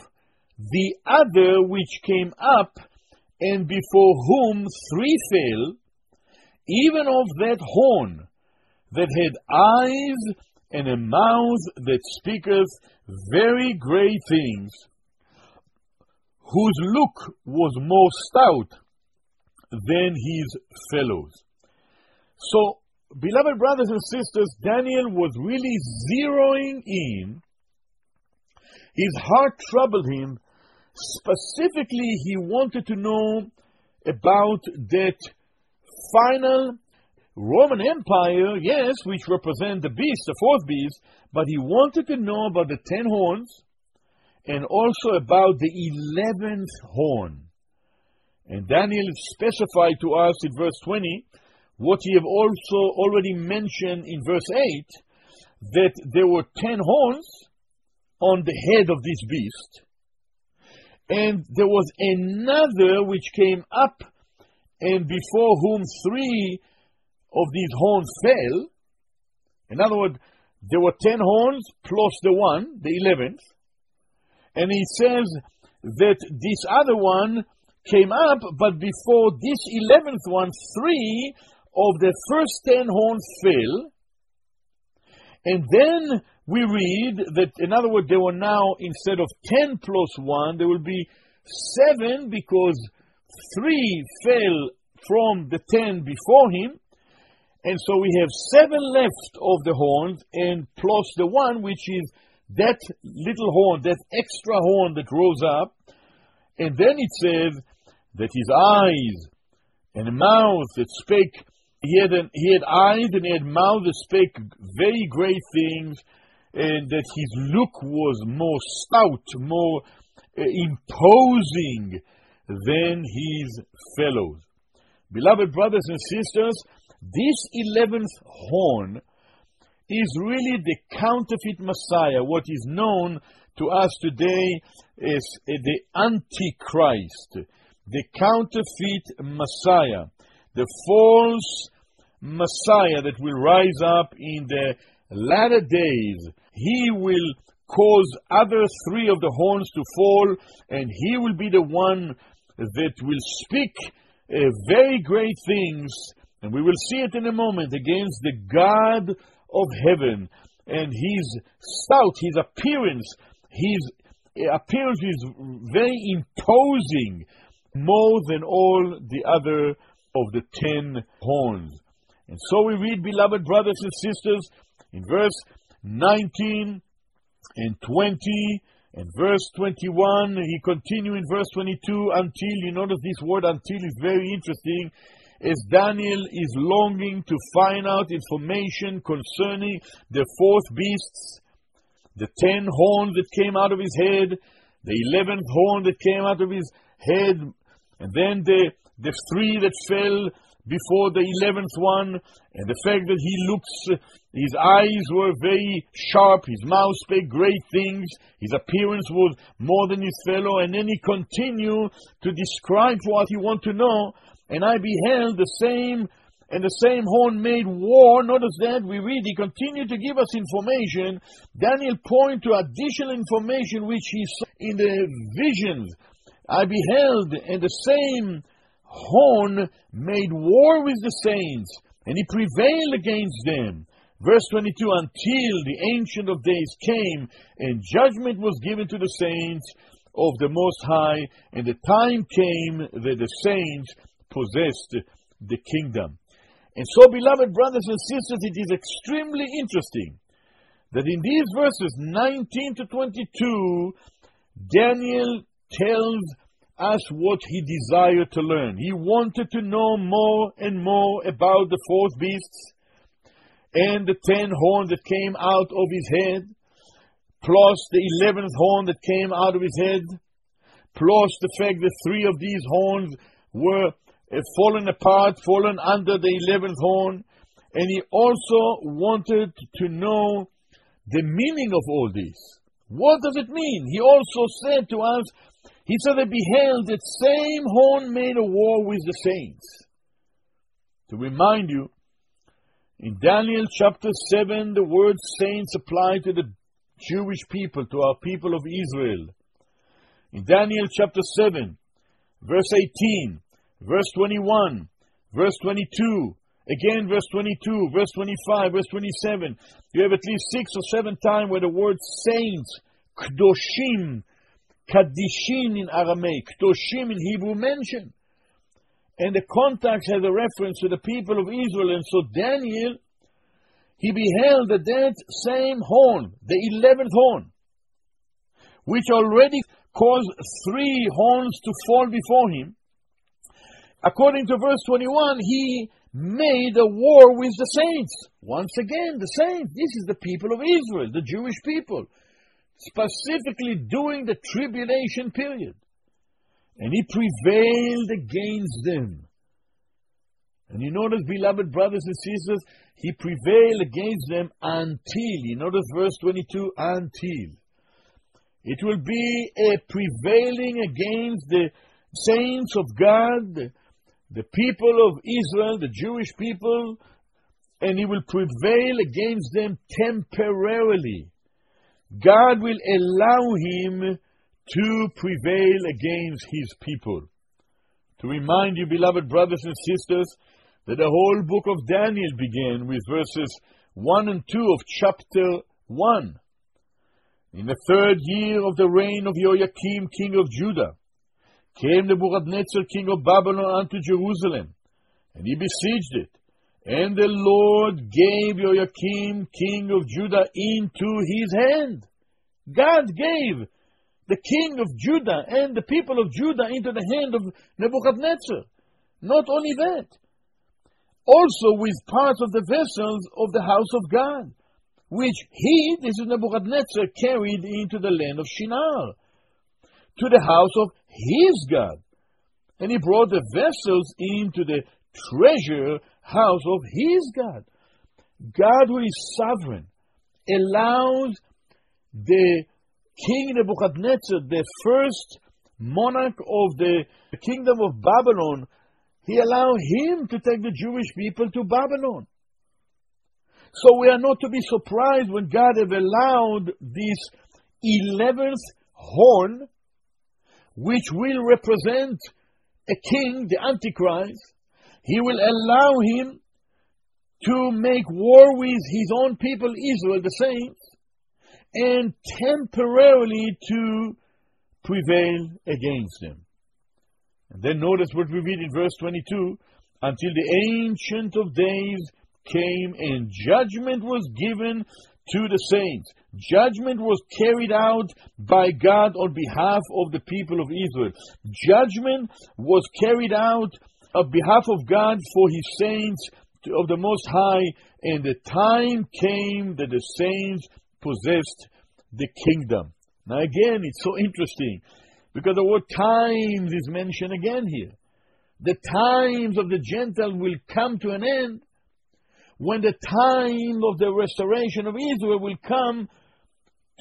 the other which came up and before whom three fell, even of that horn that had eyes and a mouth that speaketh very great things, whose look was more stout than his fellows. So, beloved brothers and sisters, Daniel was really zeroing in. His heart troubled him Specifically, he wanted to know about that final Roman Empire, yes, which represent the beast, the fourth beast, but he wanted to know about the ten horns and also about the eleventh horn. And Daniel specified to us in verse 20 what he have also already mentioned in verse 8 that there were ten horns on the head of this beast and there was another which came up, and before whom three of these horns fell. In other words, there were ten horns plus the one, the eleventh. And he says that this other one came up, but before this eleventh one, three of the first ten horns fell. And then we read that, in other words, there were now, instead of 10 plus 1, there will be 7 because 3 fell from the 10 before him. And so we have 7 left of the horns, and plus the 1, which is that little horn, that extra horn that rose up. And then it says that his eyes and mouth that spake, he had, an, he had eyes and he had mouth that spake very great things and that his look was more stout, more uh, imposing than his fellows. Beloved brothers and sisters, this eleventh horn is really the counterfeit Messiah, what is known to us today as the Antichrist, the counterfeit Messiah, the false Messiah that will rise up in the latter days. He will cause other three of the horns to fall, and he will be the one that will speak uh, very great things, and we will see it in a moment, against the God of heaven. And his stout, his appearance, his appearance is very imposing, more than all the other of the ten horns. And so we read, beloved brothers and sisters, in verse 19 and 20 and verse 21, he continues in verse 22 until, you notice this word until is very interesting, as Daniel is longing to find out information concerning the fourth beasts, the ten horns that came out of his head, the eleventh horn that came out of his head, and then the, the three that fell before the eleventh one, and the fact that he looks, his eyes were very sharp, his mouth spake great things, his appearance was more than his fellow, and then he continued to describe what he wanted to know, and I beheld the same and the same horn made war. Notice that we read, he continued to give us information. Daniel point to additional information which he saw in the visions. I beheld, and the same horn made war with the saints, and he prevailed against them. Verse 22 Until the Ancient of Days came, and judgment was given to the saints of the Most High, and the time came that the saints possessed the kingdom. And so, beloved brothers and sisters, it is extremely interesting that in these verses 19 to 22, Daniel tells us what he desired to learn. He wanted to know more and more about the fourth beasts and the ten horns that came out of his head, plus the eleventh horn that came out of his head, plus the fact that three of these horns were fallen apart, fallen under the eleventh horn, and he also wanted to know the meaning of all this. What does it mean? He also said to us he said they beheld that same horn made a war with the saints. To remind you, in Daniel chapter 7, the word saints apply to the Jewish people, to our people of Israel. In Daniel chapter 7, verse 18, verse 21, verse 22, again verse 22, verse 25, verse 27, you have at least six or seven times where the word saints, kdoshim, Kadishin in Aramaic, Toshim in Hebrew mentioned. And the context has a reference to the people of Israel. And so Daniel, he beheld that that same horn, the eleventh horn, which already caused three horns to fall before him. According to verse 21, he made a war with the saints. Once again, the saints. This is the people of Israel, the Jewish people specifically during the tribulation period. And he prevailed against them. And you notice, beloved brothers and sisters, he prevailed against them until, you notice verse 22, until. It will be a prevailing against the saints of God, the, people of Israel, the Jewish people, and he will prevail against them temporarily. God will allow him to prevail against his people. To remind you, beloved brothers and sisters, that the whole book of Daniel began with verses 1 and 2 of chapter 1. In the third year of the reign of Jehoiakim, king of Judah, came Nebuchadnezzar, king of Babylon, unto Jerusalem, and he besieged it. And the Lord gave Jehoiakim, king of Judah, into his hand. God gave the king of Judah and the people of Judah into the hand of Nebuchadnezzar. Not only that, also with parts of the vessels of the house of God, which he, this is Nebuchadnezzar, carried into the land of Shinar, to the house of his God. And he brought the vessels into the treasure house of his God. God, who is sovereign, allows the king Nebuchadnezzar, the first monarch of the kingdom of Babylon, he allowed him to take the Jewish people to Babylon. So we are not to be surprised when God have allowed this eleventh horn, which will represent a king, the Antichrist. He will allow him to make war with his own people, Israel, the saints, and temporarily to prevail against them. And then notice what we read in verse 22 until the Ancient of Days came and judgment was given to the saints. Judgment was carried out by God on behalf of the people of Israel. Judgment was carried out on behalf of God for his saints of the Most High, and the time came that the saints possessed the kingdom. Now, again, it's so interesting because the word times is mentioned again here. The times of the Gentiles will come to an end when the time of the restoration of Israel will come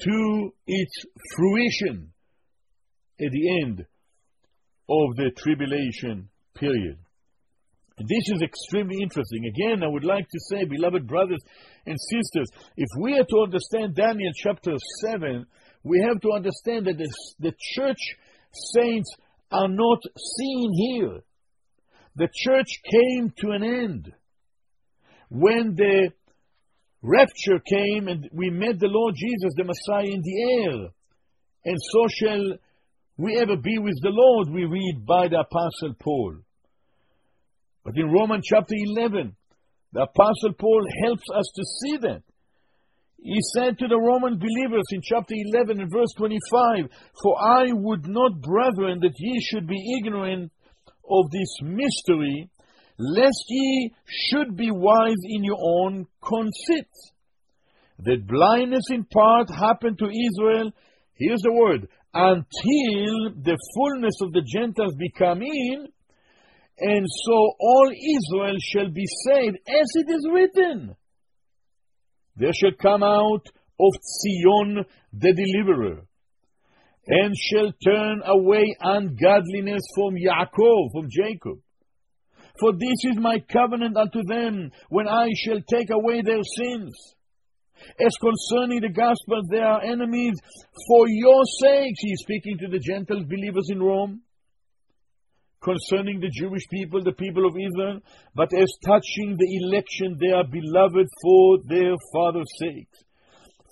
to its fruition at the end of the tribulation period. This is extremely interesting. Again, I would like to say, beloved brothers and sisters, if we are to understand Daniel chapter 7, we have to understand that the, the church saints are not seen here. The church came to an end. When the rapture came and we met the Lord Jesus, the Messiah, in the air, and so shall we ever be with the Lord, we read by the Apostle Paul. But in Romans chapter 11, the Apostle Paul helps us to see that. He said to the Roman believers in chapter 11 and verse 25, For I would not, brethren, that ye should be ignorant of this mystery, lest ye should be wise in your own conceit. That blindness in part happened to Israel, here's the word, until the fullness of the Gentiles become in, and so all Israel shall be saved, as it is written. There shall come out of Zion the deliverer, and shall turn away ungodliness from Yaakov, from Jacob. For this is my covenant unto them, when I shall take away their sins. As concerning the gospel, they are enemies for your sakes. He is speaking to the Gentile believers in Rome concerning the Jewish people, the people of Israel, but as touching the election, they are beloved for their Father's sake.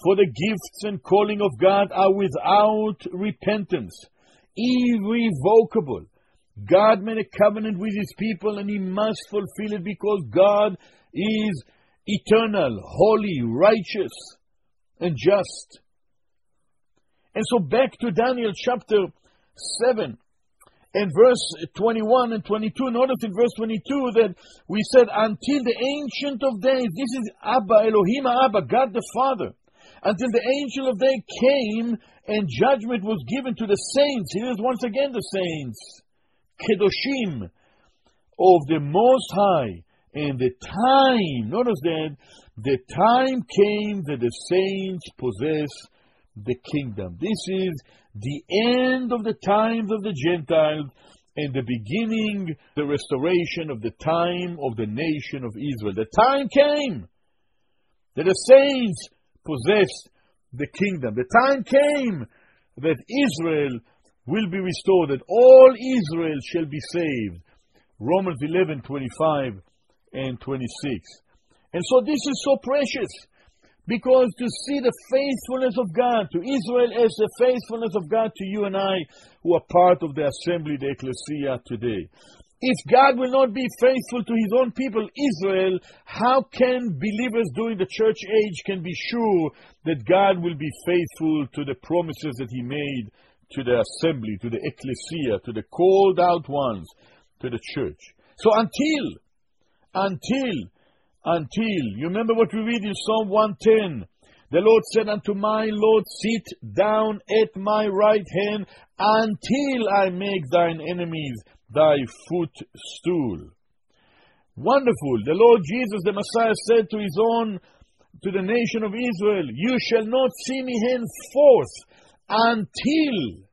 For the gifts and calling of God are without repentance, irrevocable. God made a covenant with his people and he must fulfill it because God is eternal, holy, righteous, and just. And so back to Daniel chapter 7 and verse 21 and 22, notice in verse 22 that we said, until the Ancient of Days, this is Abba, Elohim Abba, God the Father, until the Ancient of Days came and judgment was given to the saints. Here is once again the saints, Kedoshim, of the Most High. And the time, notice that, the time came that the saints possess the kingdom. This is the end of the times of the Gentiles and the beginning, the restoration of the time of the nation of Israel. The time came that the saints possessed the kingdom. The time came that Israel will be restored, that all Israel shall be saved. Romans 11 25 and 26. And so this is so precious because to see the faithfulness of God to Israel as the faithfulness of God to you and I, who are part of the assembly, the ecclesia today. If God will not be faithful to his own people, Israel, how can believers during the church age can be sure that God will be faithful to the promises that he made to the assembly, to the ecclesia, to the called out ones, to the church? So until, until until, you remember what we read in Psalm 110? The Lord said unto my Lord, Sit down at my right hand until I make thine enemies thy footstool. Wonderful. The Lord Jesus, the Messiah, said to his own, to the nation of Israel, You shall not see me henceforth until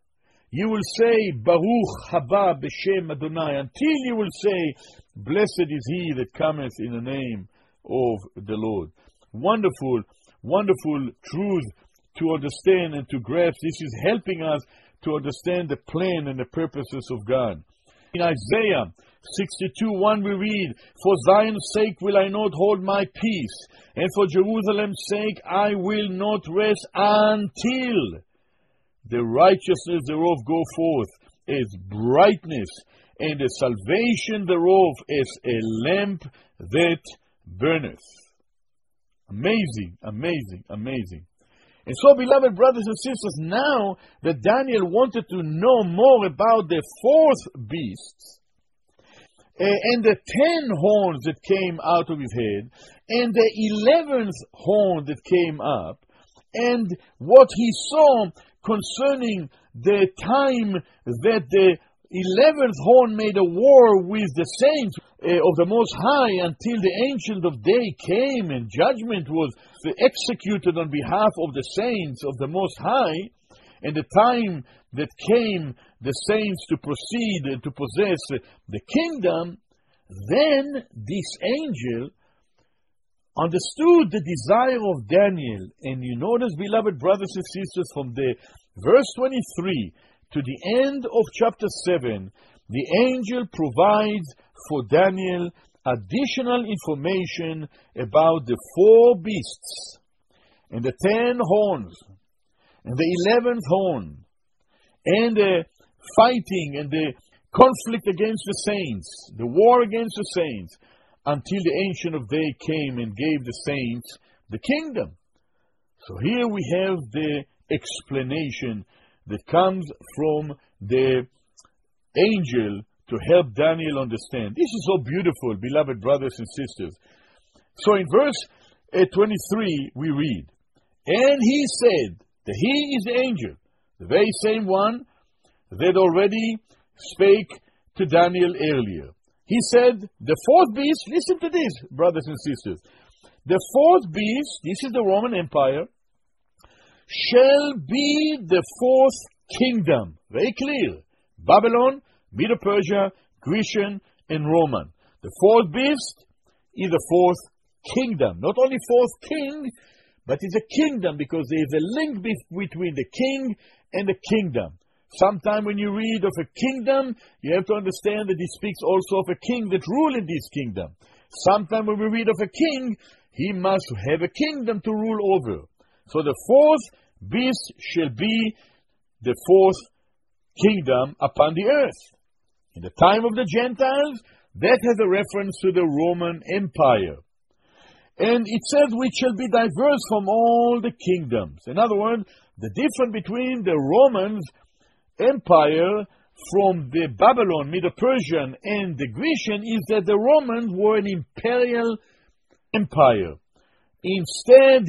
you will say, Baruch haba b'shem Adonai, until you will say, Blessed is he that cometh in the name of the Lord. Wonderful, wonderful truth to understand and to grasp. This is helping us to understand the plan and the purposes of God. In Isaiah 62 1 we read, For Zion's sake will I not hold my peace, and for Jerusalem's sake I will not rest until the righteousness thereof go forth as brightness, and the salvation thereof as a lamp that burneth. Amazing, amazing, amazing. And so, beloved brothers and sisters, now that Daniel wanted to know more about the fourth beast, uh, and the ten horns that came out of his head, and the eleventh horn that came up, and what he saw concerning the time that the eleventh horn made a war with the saints uh, of the Most High until the Ancient of Day came and judgment was executed on behalf of the saints of the Most High, and the time that came the saints to proceed to possess the kingdom, then this angel understood the desire of Daniel. And you notice, beloved brothers and sisters, from the verse 23 to the end of chapter 7, the angel provides for Daniel additional information about the four beasts and the ten horns and the eleventh horn and the fighting and the conflict against the saints, the war against the saints, until the Ancient of Day came and gave the saints the kingdom. So here we have the explanation that comes from the angel to help Daniel understand. This is so beautiful, beloved brothers and sisters. So in verse uh, 23, we read, And he said, that he is the angel, the very same one that already spake to Daniel earlier. He said, The fourth beast, listen to this, brothers and sisters. The fourth beast, this is the Roman Empire, shall be the fourth kingdom. Very clear. Babylon, Medo Persia, Grecian, and Roman. The fourth beast is the fourth kingdom. Not only fourth king, but it's a kingdom because there is a link between the king and the kingdom. Sometime when you read of a kingdom, you have to understand that he speaks also of a king that rule in this kingdom. Sometimes when we read of a king, he must have a kingdom to rule over. So the fourth beast shall be the fourth kingdom upon the earth. In the time of the Gentiles, that has a reference to the Roman Empire. And it says, which shall be diverse from all the kingdoms. In other words, the difference between the Romans Empire from the Babylon, Medo-Persian, and the Grecian is that the Romans were an imperial empire. Instead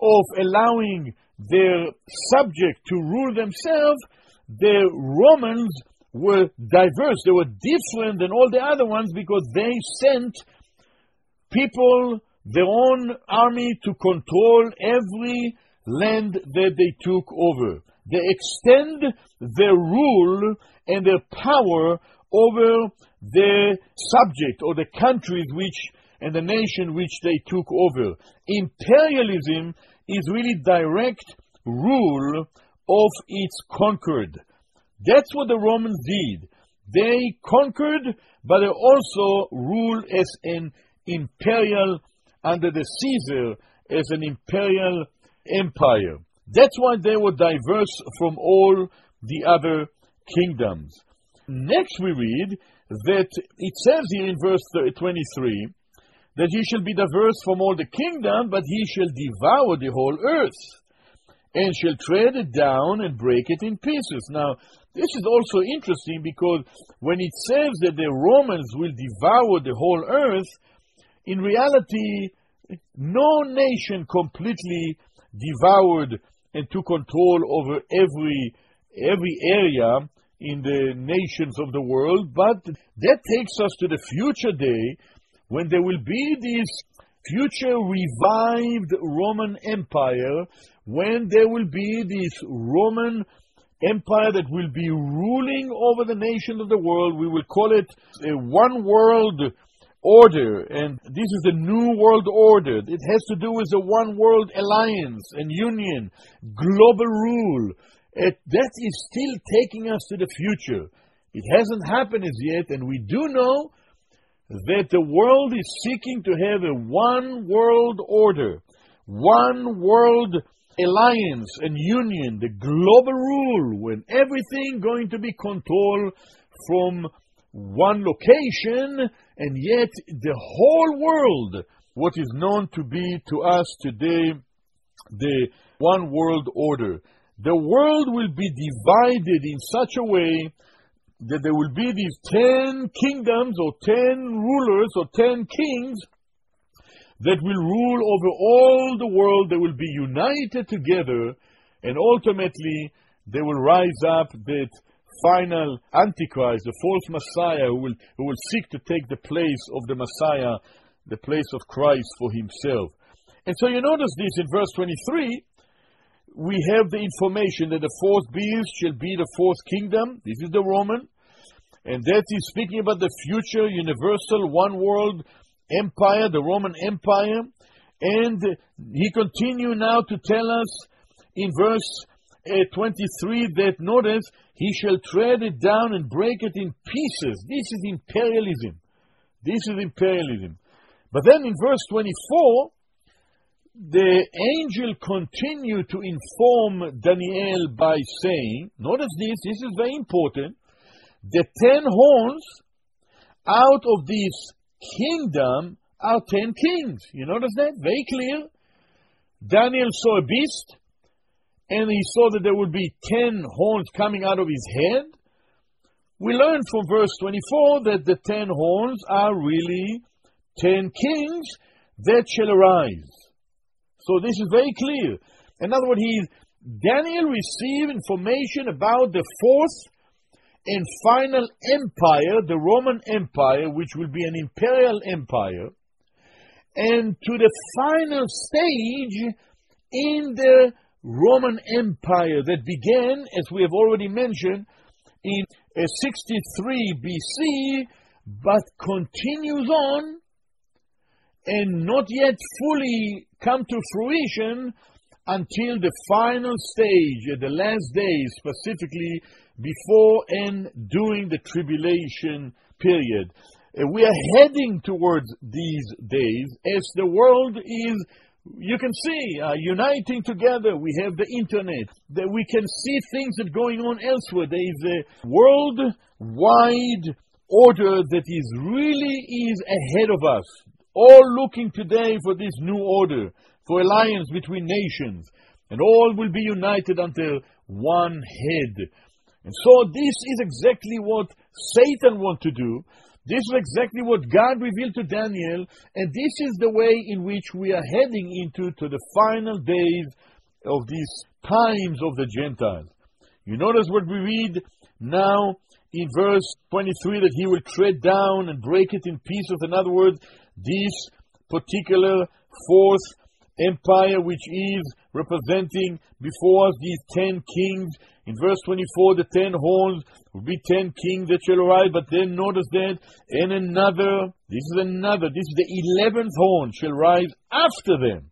of allowing their subject to rule themselves, the Romans were diverse. They were different than all the other ones because they sent people, their own army, to control every land that they took over. They extend their rule and their power over the subject or the countries which and the nation which they took over. Imperialism is really direct rule of its conquered. That's what the Romans did. They conquered, but they also ruled as an imperial under the Caesar as an imperial empire. That's why they were diverse from all the other kingdoms. Next, we read that it says here in verse 23 that he shall be diverse from all the kingdom, but he shall devour the whole earth, and shall tread it down and break it in pieces. Now, this is also interesting because when it says that the Romans will devour the whole earth, in reality, no nation completely devoured and took control over every every area in the nations of the world, but that takes us to the future day when there will be this future revived Roman Empire, when there will be this Roman empire that will be ruling over the nations of the world. We will call it a one world order, and this is the new world order. It has to do with a one world alliance and union, global rule. It, that is still taking us to the future. It hasn't happened as yet, and we do know that the world is seeking to have a one world order, one world alliance and union, the global rule, when everything going to be controlled from one location, and yet the whole world, what is known to be to us today the one world order. The world will be divided in such a way that there will be these ten kingdoms or ten rulers or ten kings that will rule over all the world. They will be united together, and ultimately they will rise up that final Antichrist, the false Messiah, who will, who will seek to take the place of the Messiah, the place of Christ for himself. And so you notice this in verse 23. We have the information that the fourth beast shall be the fourth kingdom. This is the Roman. And that is speaking about the future universal one world empire, the Roman Empire. And he continued now to tell us in verse 23 that notice, he shall tread it down and break it in pieces. This is imperialism. This is imperialism. But then in verse 24, the angel continued to inform Daniel by saying, notice this, this is very important, the ten horns out of this kingdom are ten kings. You notice that? Very clear. Daniel saw a beast, and he saw that there would be ten horns coming out of his head. We learn from verse 24 that the ten horns are really ten kings that shall arise. So this is very clear. In other words, he, Daniel received information about the fourth and final empire, the Roman Empire, which will be an imperial empire, and to the final stage in the Roman Empire that began, as we have already mentioned, in 63 BC, but continues on and not yet fully come to fruition until the final stage, at the last days, specifically before and during the tribulation period. Uh, we are heading towards these days as the world is you can see uh, uniting together. We have the internet. That we can see things that are going on elsewhere. There is a worldwide order that is really is ahead of us. All looking today for this new order, for alliance between nations, and all will be united under one head. And so this is exactly what Satan wants to do. This is exactly what God revealed to Daniel, and this is the way in which we are heading into to the final days of these times of the Gentiles. You notice what we read now in verse 23 that he will tread down and break it in pieces. In other words, this particular fourth empire, which is representing before us these ten kings, in verse 24, the ten horns will be ten kings that shall arise, but then notice that, and another, this is another, this is the eleventh horn shall rise after them.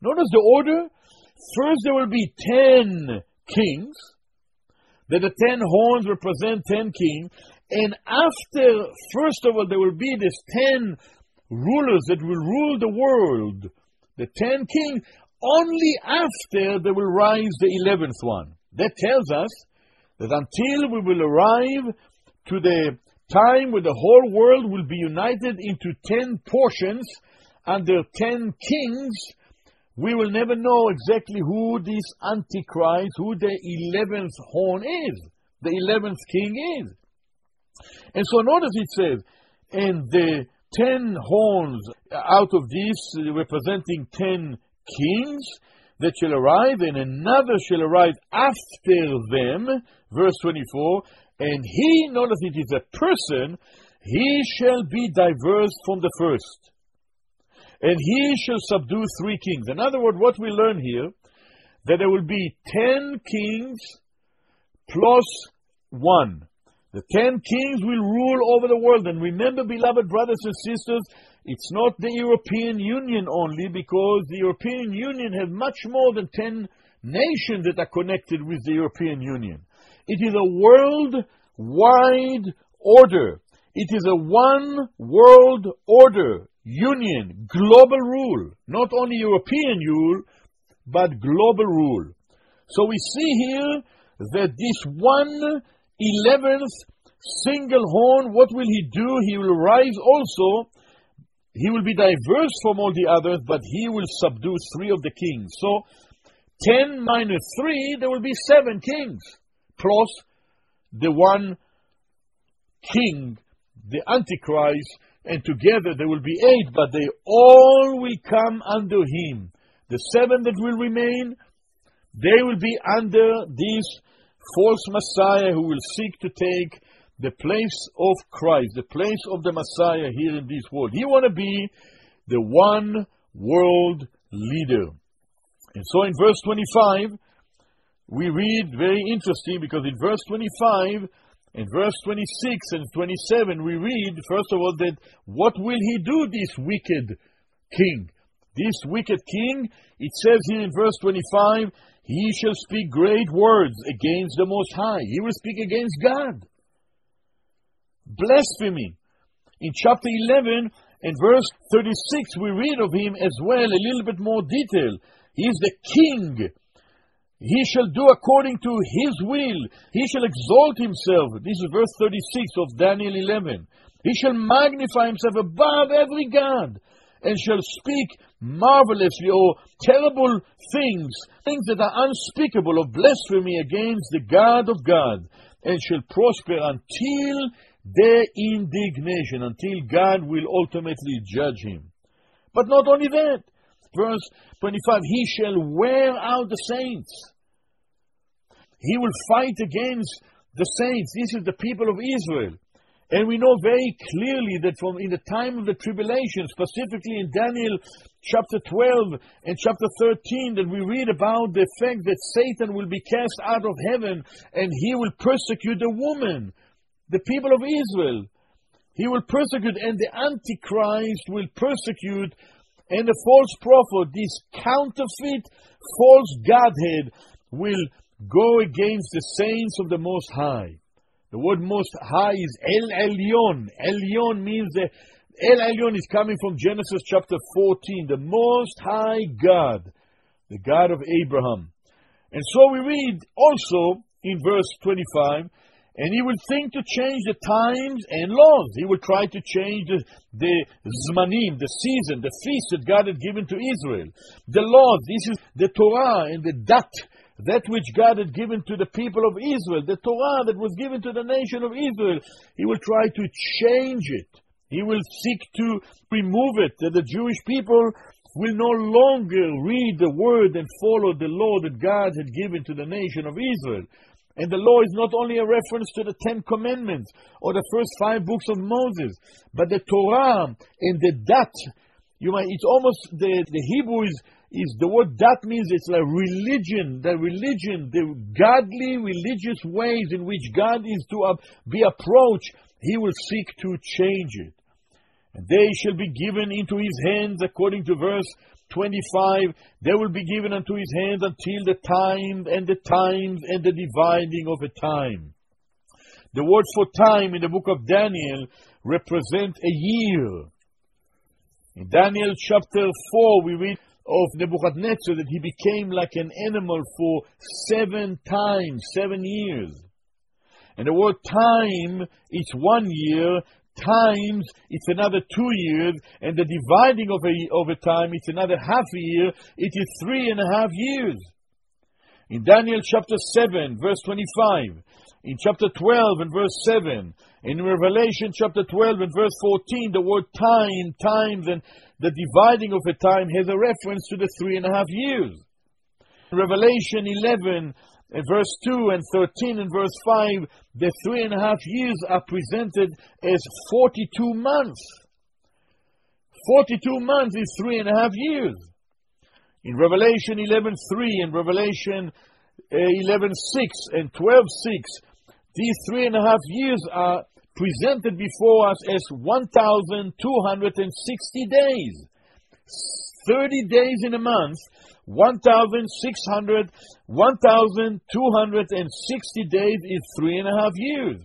Notice the order. First there will be ten kings, that the ten horns represent ten kings, and after, first of all, there will be these ten rulers that will rule the world, the ten kings, only after there will rise the eleventh one. That tells us that until we will arrive to the time where the whole world will be united into ten portions under ten kings, we will never know exactly who this Antichrist, who the eleventh horn is, the eleventh king is. And so notice it says, and the ten horns out of these representing ten kings, that shall arrive, and another shall arrive after them. Verse 24. And he, notice it is a person, he shall be diverse from the first, and he shall subdue three kings. In other words, what we learn here, that there will be ten kings plus one. The ten kings will rule over the world. And remember, beloved brothers and sisters, it's not the European Union only, because the European Union has much more than ten nations that are connected with the European Union. It is a world-wide order. It is a one world order, union, global rule. Not only European rule, but global rule. So we see here that this one eleventh single horn, what will he do? He will rise also. He will be diverse from all the others, but he will subdue three of the kings. So, 10 minus 3, there will be 7 kings, plus the one king, the Antichrist, and together there will be 8, but they all will come under him. The 7 that will remain, they will be under this false Messiah who will seek to take the place of Christ, the place of the Messiah here in this world. He want to be the one world leader. And so in verse 25, we read very interesting because in verse 25 in verse 26 and 27 we read first of all that what will he do this wicked king this wicked king it says here in verse 25 he shall speak great words against the Most High. He will speak against God. Blasphemy. In chapter 11 and verse 36, we read of him as well, a little bit more detail. He is the king. He shall do according to his will. He shall exalt himself. This is verse 36 of Daniel 11. He shall magnify himself above every God and shall speak marvelously or terrible things, things that are unspeakable of blasphemy against the God of God, and shall prosper until their indignation, until God will ultimately judge him. But not only that, verse 25, he shall wear out the saints. He will fight against the saints. This is the people of Israel. And we know very clearly that from in the time of the tribulation, specifically in Daniel chapter 12 and chapter 13, that we read about the fact that Satan will be cast out of heaven and he will persecute the woman, the people of Israel. He will persecute, and the Antichrist will persecute, and the false prophet, this counterfeit false Godhead, will go against the saints of the Most High. The word most high is El Elyon. Elyon means that El Elyon is coming from Genesis chapter 14, the most high God, the God of Abraham. And so we read also in verse 25, and he will think to change the times and laws. He will try to change the, the zmanim, the season, the feast that God had given to Israel. The laws, this is the Torah and the dat, that which God had given to the people of Israel, the Torah that was given to the nation of Israel, he will try to change it. He will seek to remove it, that the Jewish people will no longer read the word and follow the law that God had given to the nation of Israel. And the law is not only a reference to the Ten Commandments or the first five books of Moses, but the Torah and the Dat. You might, it's almost the, the Hebrew is is the word that means it's like religion, the religion, the godly religious ways in which God is to uh, be approached, he will seek to change it. And they shall be given into his hands, according to verse 25. They will be given unto his hands until the time and the times and the dividing of a time. The word for time in the book of Daniel represent a year. In Daniel chapter 4, we read of Nebuchadnezzar that he became like an animal for seven times, seven years. And the word time, it's one year, times, it's another two years, and the dividing of a, a time, it's another half a year, it is three and a half years. In Daniel chapter 7, verse 25, in chapter 12 and verse 7, in Revelation chapter 12 and verse 14, the word time, times, and the dividing of a time has a reference to the three and a half years. Revelation 11 in verse 2 and 13 and verse 5, the three and a half years are presented as 42 months. 42 months is three and a half years. In Revelation 11.3 and Revelation uh, 11.6 and 12.6, these three and a half years are presented before us as 1,260 days. 30 days in a month, 1,600, 1,260 days is three and a half years.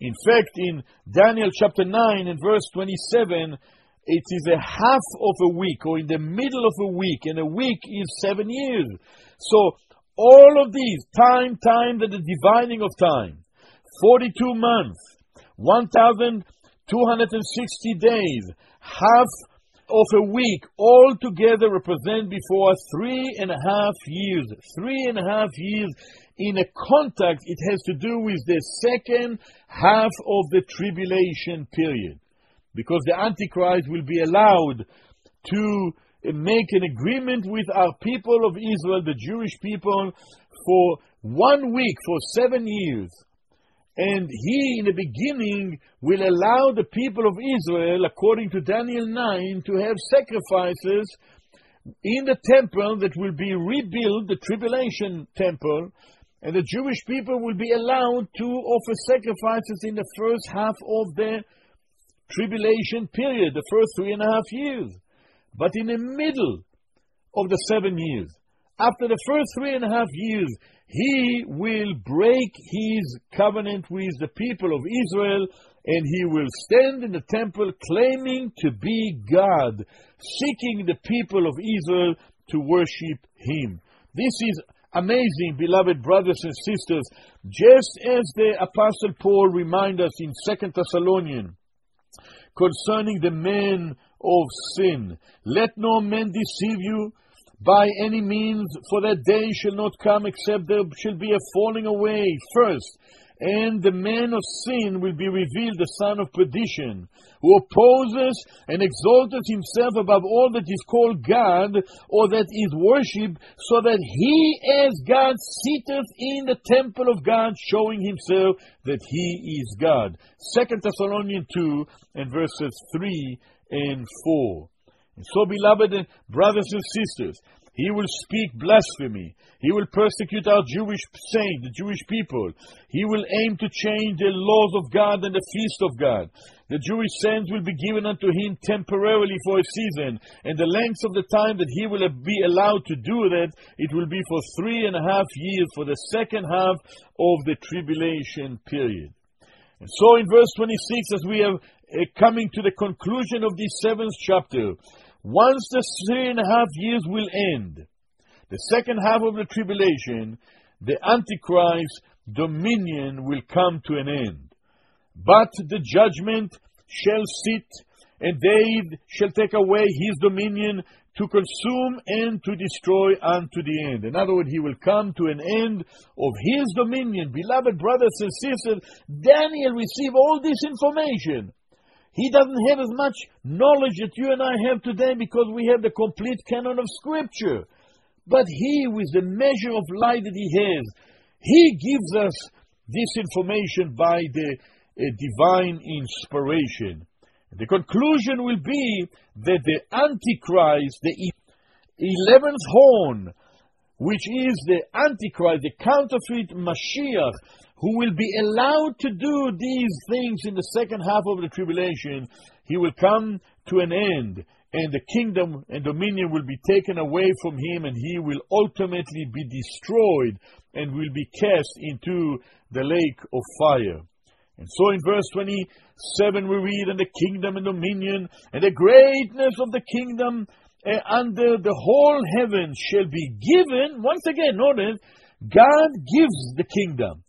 In fact, in Daniel chapter 9 and verse 27, it is a half of a week or in the middle of a week, and a week is seven years. So, all of these, time, time, and the dividing of time, 42 months, 1,260 days, half of a week all together represent before us three and a half years. Three and a half years in a context, it has to do with the second half of the tribulation period. Because the Antichrist will be allowed to make an agreement with our people of Israel, the Jewish people, for one week, for seven years. And he, in the beginning, will allow the people of Israel, according to Daniel 9, to have sacrifices in the temple that will be rebuilt, the tribulation temple, and the Jewish people will be allowed to offer sacrifices in the first half of the tribulation period, the first three and a half years. But in the middle of the seven years, after the first three and a half years, he will break his covenant with the people of Israel and he will stand in the temple claiming to be God, seeking the people of Israel to worship him. This is amazing, beloved brothers and sisters, just as the Apostle Paul reminds us in 2 Thessalonians concerning the men of sin. Let no man deceive you by any means, for that day shall not come except there shall be a falling away first. And the man of sin will be revealed, the son of perdition, who opposes and exalteth himself above all that is called God, or that is worshipped, so that he as God sitteth in the temple of God, showing himself that he is God. Second Thessalonians 2 and verses 3 and 4. And so, beloved brothers and sisters, he will speak blasphemy. He will persecute our Jewish saints, the Jewish people. He will aim to change the laws of God and the feast of God. The Jewish saints will be given unto him temporarily for a season, and the length of the time that he will be allowed to do that, it will be for three and a half years, for the second half of the tribulation period. And so in verse 26, as we are uh, coming to the conclusion of this seventh chapter, once the three and a half years will end, the second half of the tribulation, the Antichrist's dominion will come to an end. But the judgment shall sit, and they shall take away his dominion to consume and to destroy unto the end. In other words, he will come to an end of his dominion. Beloved brothers and sisters, Daniel received all this information he doesn't have as much knowledge that you and I have today because we have the complete canon of Scripture. But he, with the measure of light that he has, he gives us this information by the uh, divine inspiration. The conclusion will be that the Antichrist, the eleventh horn, which is the Antichrist, the counterfeit Mashiach, who will be allowed to do these things in the second half of the tribulation, he will come to an end, and the kingdom and dominion will be taken away from him, and he will ultimately be destroyed and will be cast into the lake of fire. And so in verse 27 we read, And the kingdom and dominion and the greatness of the kingdom uh, under the whole heaven shall be given. Once again, notice, God gives the kingdom.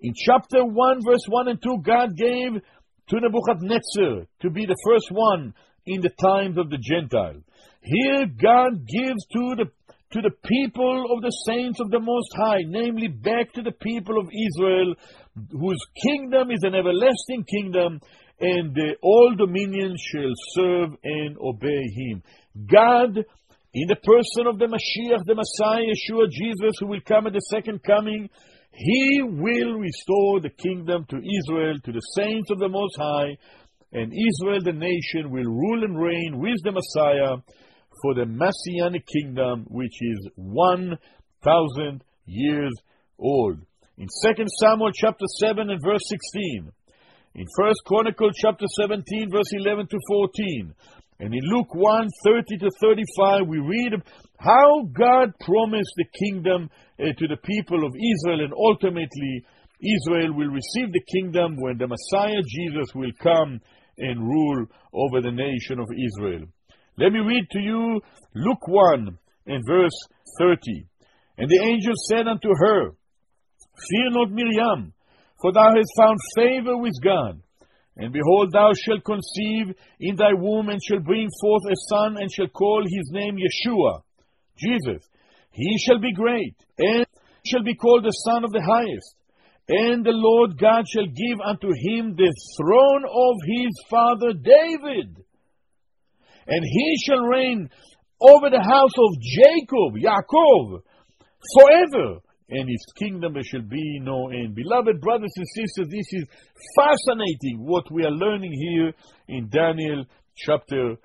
In chapter 1, verse 1 and 2, God gave to Nebuchadnezzar to be the first one in the times of the Gentile. Here, God gives to the to the people of the saints of the Most High, namely back to the people of Israel, whose kingdom is an everlasting kingdom, and all dominions shall serve and obey him. God in the person of the Mashiach, the Messiah, Yeshua, Jesus, who will come at the second coming, he will restore the kingdom to Israel, to the saints of the Most High, and Israel, the nation, will rule and reign with the Messiah for the Messianic kingdom, which is 1,000 years old. In 2 Samuel chapter 7 and verse 16, in 1 Chronicles chapter 17, verse 11 to 14, and in Luke 1 30 to 35, we read how God promised the kingdom uh, to the people of Israel, and ultimately, Israel will receive the kingdom when the Messiah Jesus will come and rule over the nation of Israel. Let me read to you Luke 1 and verse 30. And the angel said unto her, Fear not, Miriam, for thou hast found favor with God. And behold, thou shalt conceive in thy womb, and shalt bring forth a son, and shall call his name Yeshua, Jesus. He shall be great, and shall be called the Son of the Highest. And the Lord God shall give unto him the throne of his father David. And he shall reign over the house of Jacob, Yaakov, forever and his kingdom there shall be no end. Beloved brothers and sisters, this is fascinating what we are learning here in Daniel chapter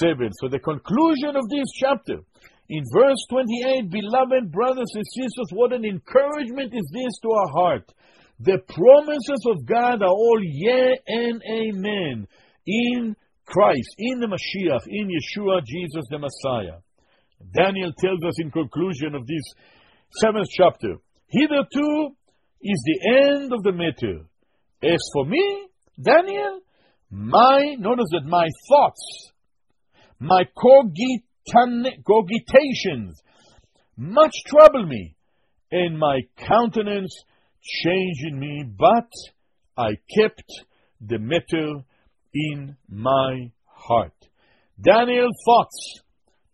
7. So, the conclusion of this chapter, in verse 28, beloved brothers and sisters, what an encouragement is this to our heart. The promises of God are all yea and amen in Christ, in the Mashiach, in Yeshua, Jesus the Messiah. Daniel tells us in conclusion of this seventh chapter. Hitherto is the end of the matter. As for me, Daniel, my, notice that my thoughts, my cogitations much trouble me, and my countenance changed in me, but I kept the matter in my heart. Daniel's thoughts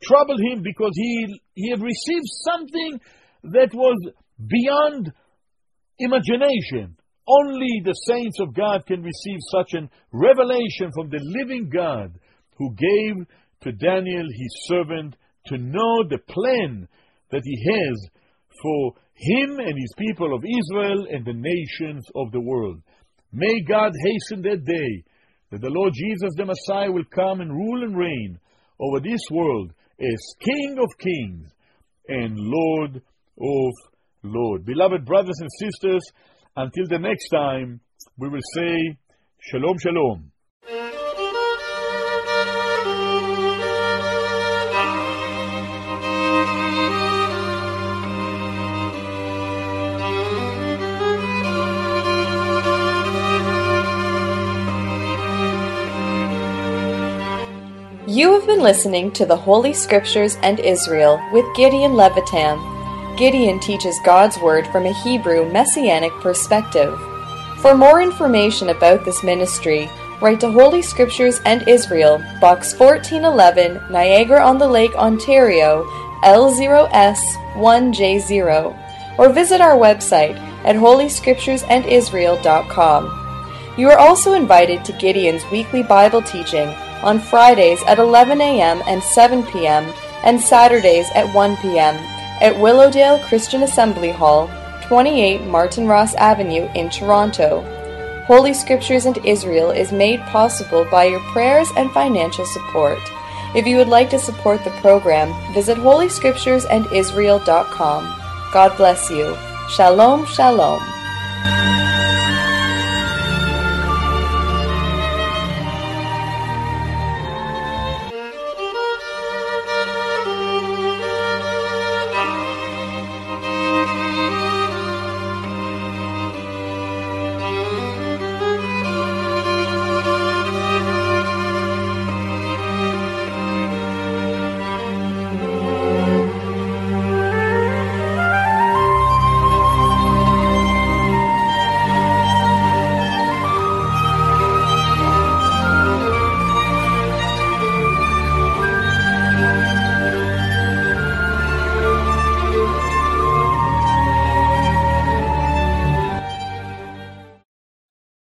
troubled him because he, he had received something that was beyond imagination. Only the saints of God can receive such a revelation from the living God who gave to Daniel, his servant, to know the plan that he has for him and his people of Israel and the nations of the world. May God hasten that day that the Lord Jesus the Messiah will come and rule and reign over this world as King of kings and Lord of Lord. Beloved brothers and sisters, until the next time, we will say Shalom, Shalom. You have been listening to the Holy Scriptures and Israel with Gideon Levytam. Gideon teaches God's Word from a Hebrew Messianic perspective. For more information about this ministry, write to Holy Scriptures and Israel, Box 1411, Niagara on the Lake, Ontario, L0S1J0, or visit our website at holyscripturesandisrael.com. You are also invited to Gideon's weekly Bible teaching on Fridays at 11 a.m. and 7 p.m. and Saturdays at 1 p.m at Willowdale Christian Assembly Hall, 28 Martin Ross Avenue in Toronto. Holy Scriptures and Israel is made possible by your prayers and financial support. If you would like to support the program, visit holyscripturesandisrael.com. God bless you. Shalom, shalom.